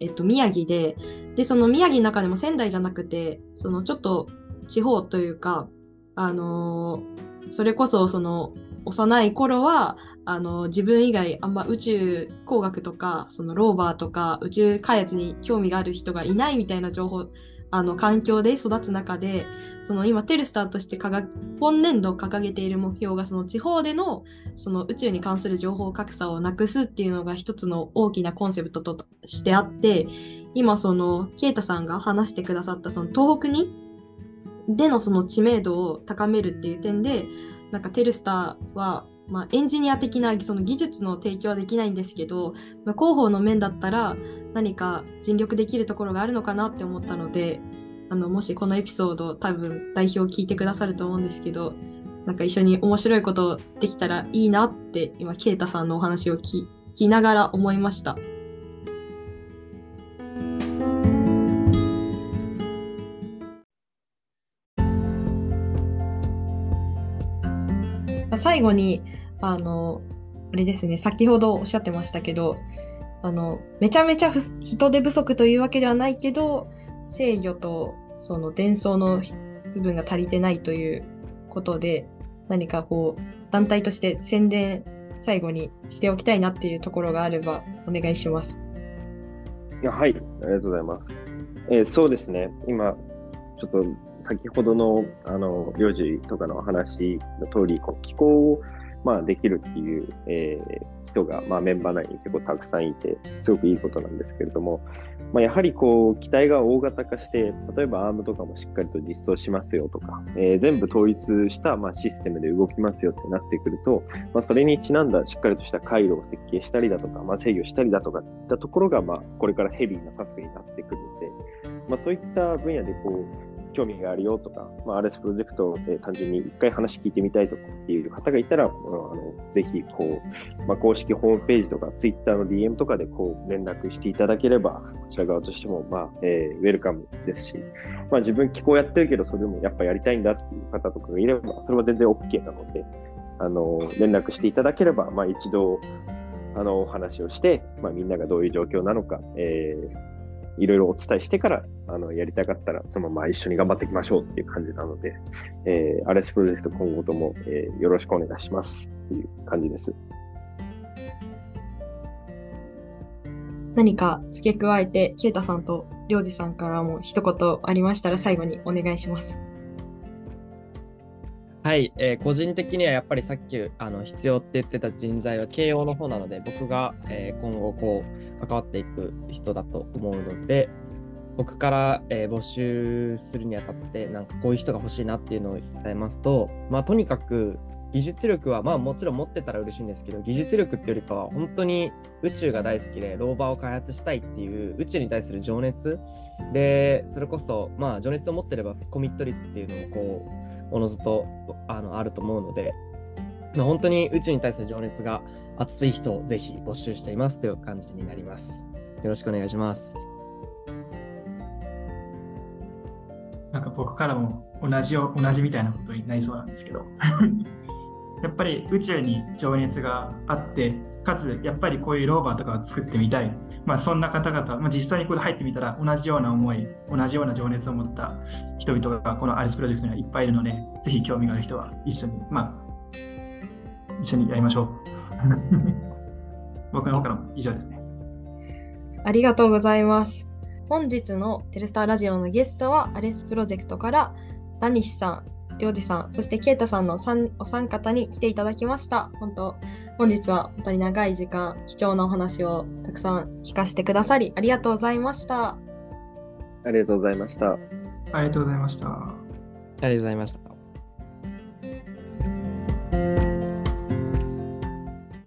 えっと、宮城で、で、その宮城の中でも仙台じゃなくて、そのちょっと地方というか、あのー、それこそその幼い頃は、あの自分以外あんま宇宙工学とかそのローバーとか宇宙開発に興味がある人がいないみたいな情報あの環境で育つ中でその今テルスターとして本年度掲げている目標がその地方でのその宇宙に関する情報格差をなくすっていうのが一つの大きなコンセプトとしてあって今そのケイタさんが話してくださったその東北にでのその知名度を高めるっていう点でなんかテルスターはまあ、エンジニア的なその技術の提供はできないんですけど、まあ、広報の面だったら何か尽力できるところがあるのかなって思ったのであのもしこのエピソード多分代表聞いてくださると思うんですけどなんか一緒に面白いことできたらいいなって今啓太さんのお話を聞きながら思いました。最後に、あの、あれですね、先ほどおっしゃってましたけど、あの、めちゃめちゃ人手不足というわけではないけど、制御とその伝送の部分が足りてないということで、何かこう、団体として宣伝、最後にしておきたいなっていうところがあれば、お願いします。はい、ありがとうございます。えー、そうですね、今、ちょっと先ほどのあの領事とかの話の通り、この気候を、まあ、できるっていう、えー、人が、まあ、メンバー内に結構たくさんいて、すごくいいことなんですけれども、まあ、やはりこう機体が大型化して、例えばアームとかもしっかりと実装しますよとか、えー、全部統一した、まあ、システムで動きますよってなってくると、まあ、それにちなんだしっかりとした回路を設計したりだとか、まあ、制御したりだとかいったところが、まあ、これからヘビーなタスクになってくるので、まあ、そういった分野でこう興味があるよとか、まあ、RS プロジェクトで単純に一回話聞いてみたいとかっていう方がいたら、あのぜひこう、まあ、公式ホームページとか Twitter の DM とかでこう連絡していただければ、こちら側としても、まあえー、ウェルカムですし、まあ、自分気候やってるけど、それでもやっぱやりたいんだっていう方とかがいれば、それは全然 OK なので、あの連絡していただければ、まあ、一度あのお話をして、まあ、みんながどういう状況なのか、えーいろいろお伝えしてから、あの、やりたかったら、そのまま一緒に頑張っていきましょうっていう感じなので、えー、RS プロジェクト今後とも、えー、よろしくお願いしますっていう感じです。何か付け加えて、ケイタさんとりょうじさんからも一言ありましたら最後にお願いします。はい、えー、個人的にはやっぱりさっきあの必要って言ってた人材は慶応の方なので僕が、えー、今後こう関わっていく人だと思うので僕から、えー、募集するにあたってなんかこういう人が欲しいなっていうのを伝えますと、まあ、とにかく技術力はまあもちろん持ってたら嬉しいんですけど技術力っていうよりかは本当に宇宙が大好きでローバーを開発したいっていう宇宙に対する情熱。でそれこそまあ情熱を持ってればコミット率っていうのもこうおのずとあのあると思うので、まあ、本当に宇宙に対する情熱が熱い人をぜひ募集していますという感じになります。よろしくお願いします。なんか僕からも同じよ同じみたいなことになりそうなんですけど *laughs* やっぱり宇宙に情熱があってかつやっぱりこういうローバーとかを作ってみたい、まあ、そんな方々、まあ、実際にこれ入ってみたら同じような思い同じような情熱を持った人々がこのアリスプロジェクトにはいっぱいいるのでぜひ興味がある人は一緒にまあ一緒にやりましょう。*laughs* 僕の方からも以上ですね。ありがとうございます。本日のテレスターラジオのゲストはアリスプロジェクトからダニシさん。りょうじさん、そしてけいたさんの三お三方に来ていただきました。本当、本日は本当に長い時間、貴重なお話をたくさん聞かせてくださり、ありがとうございました。ありがとうございました。ありがとうございました。ありがとうございました。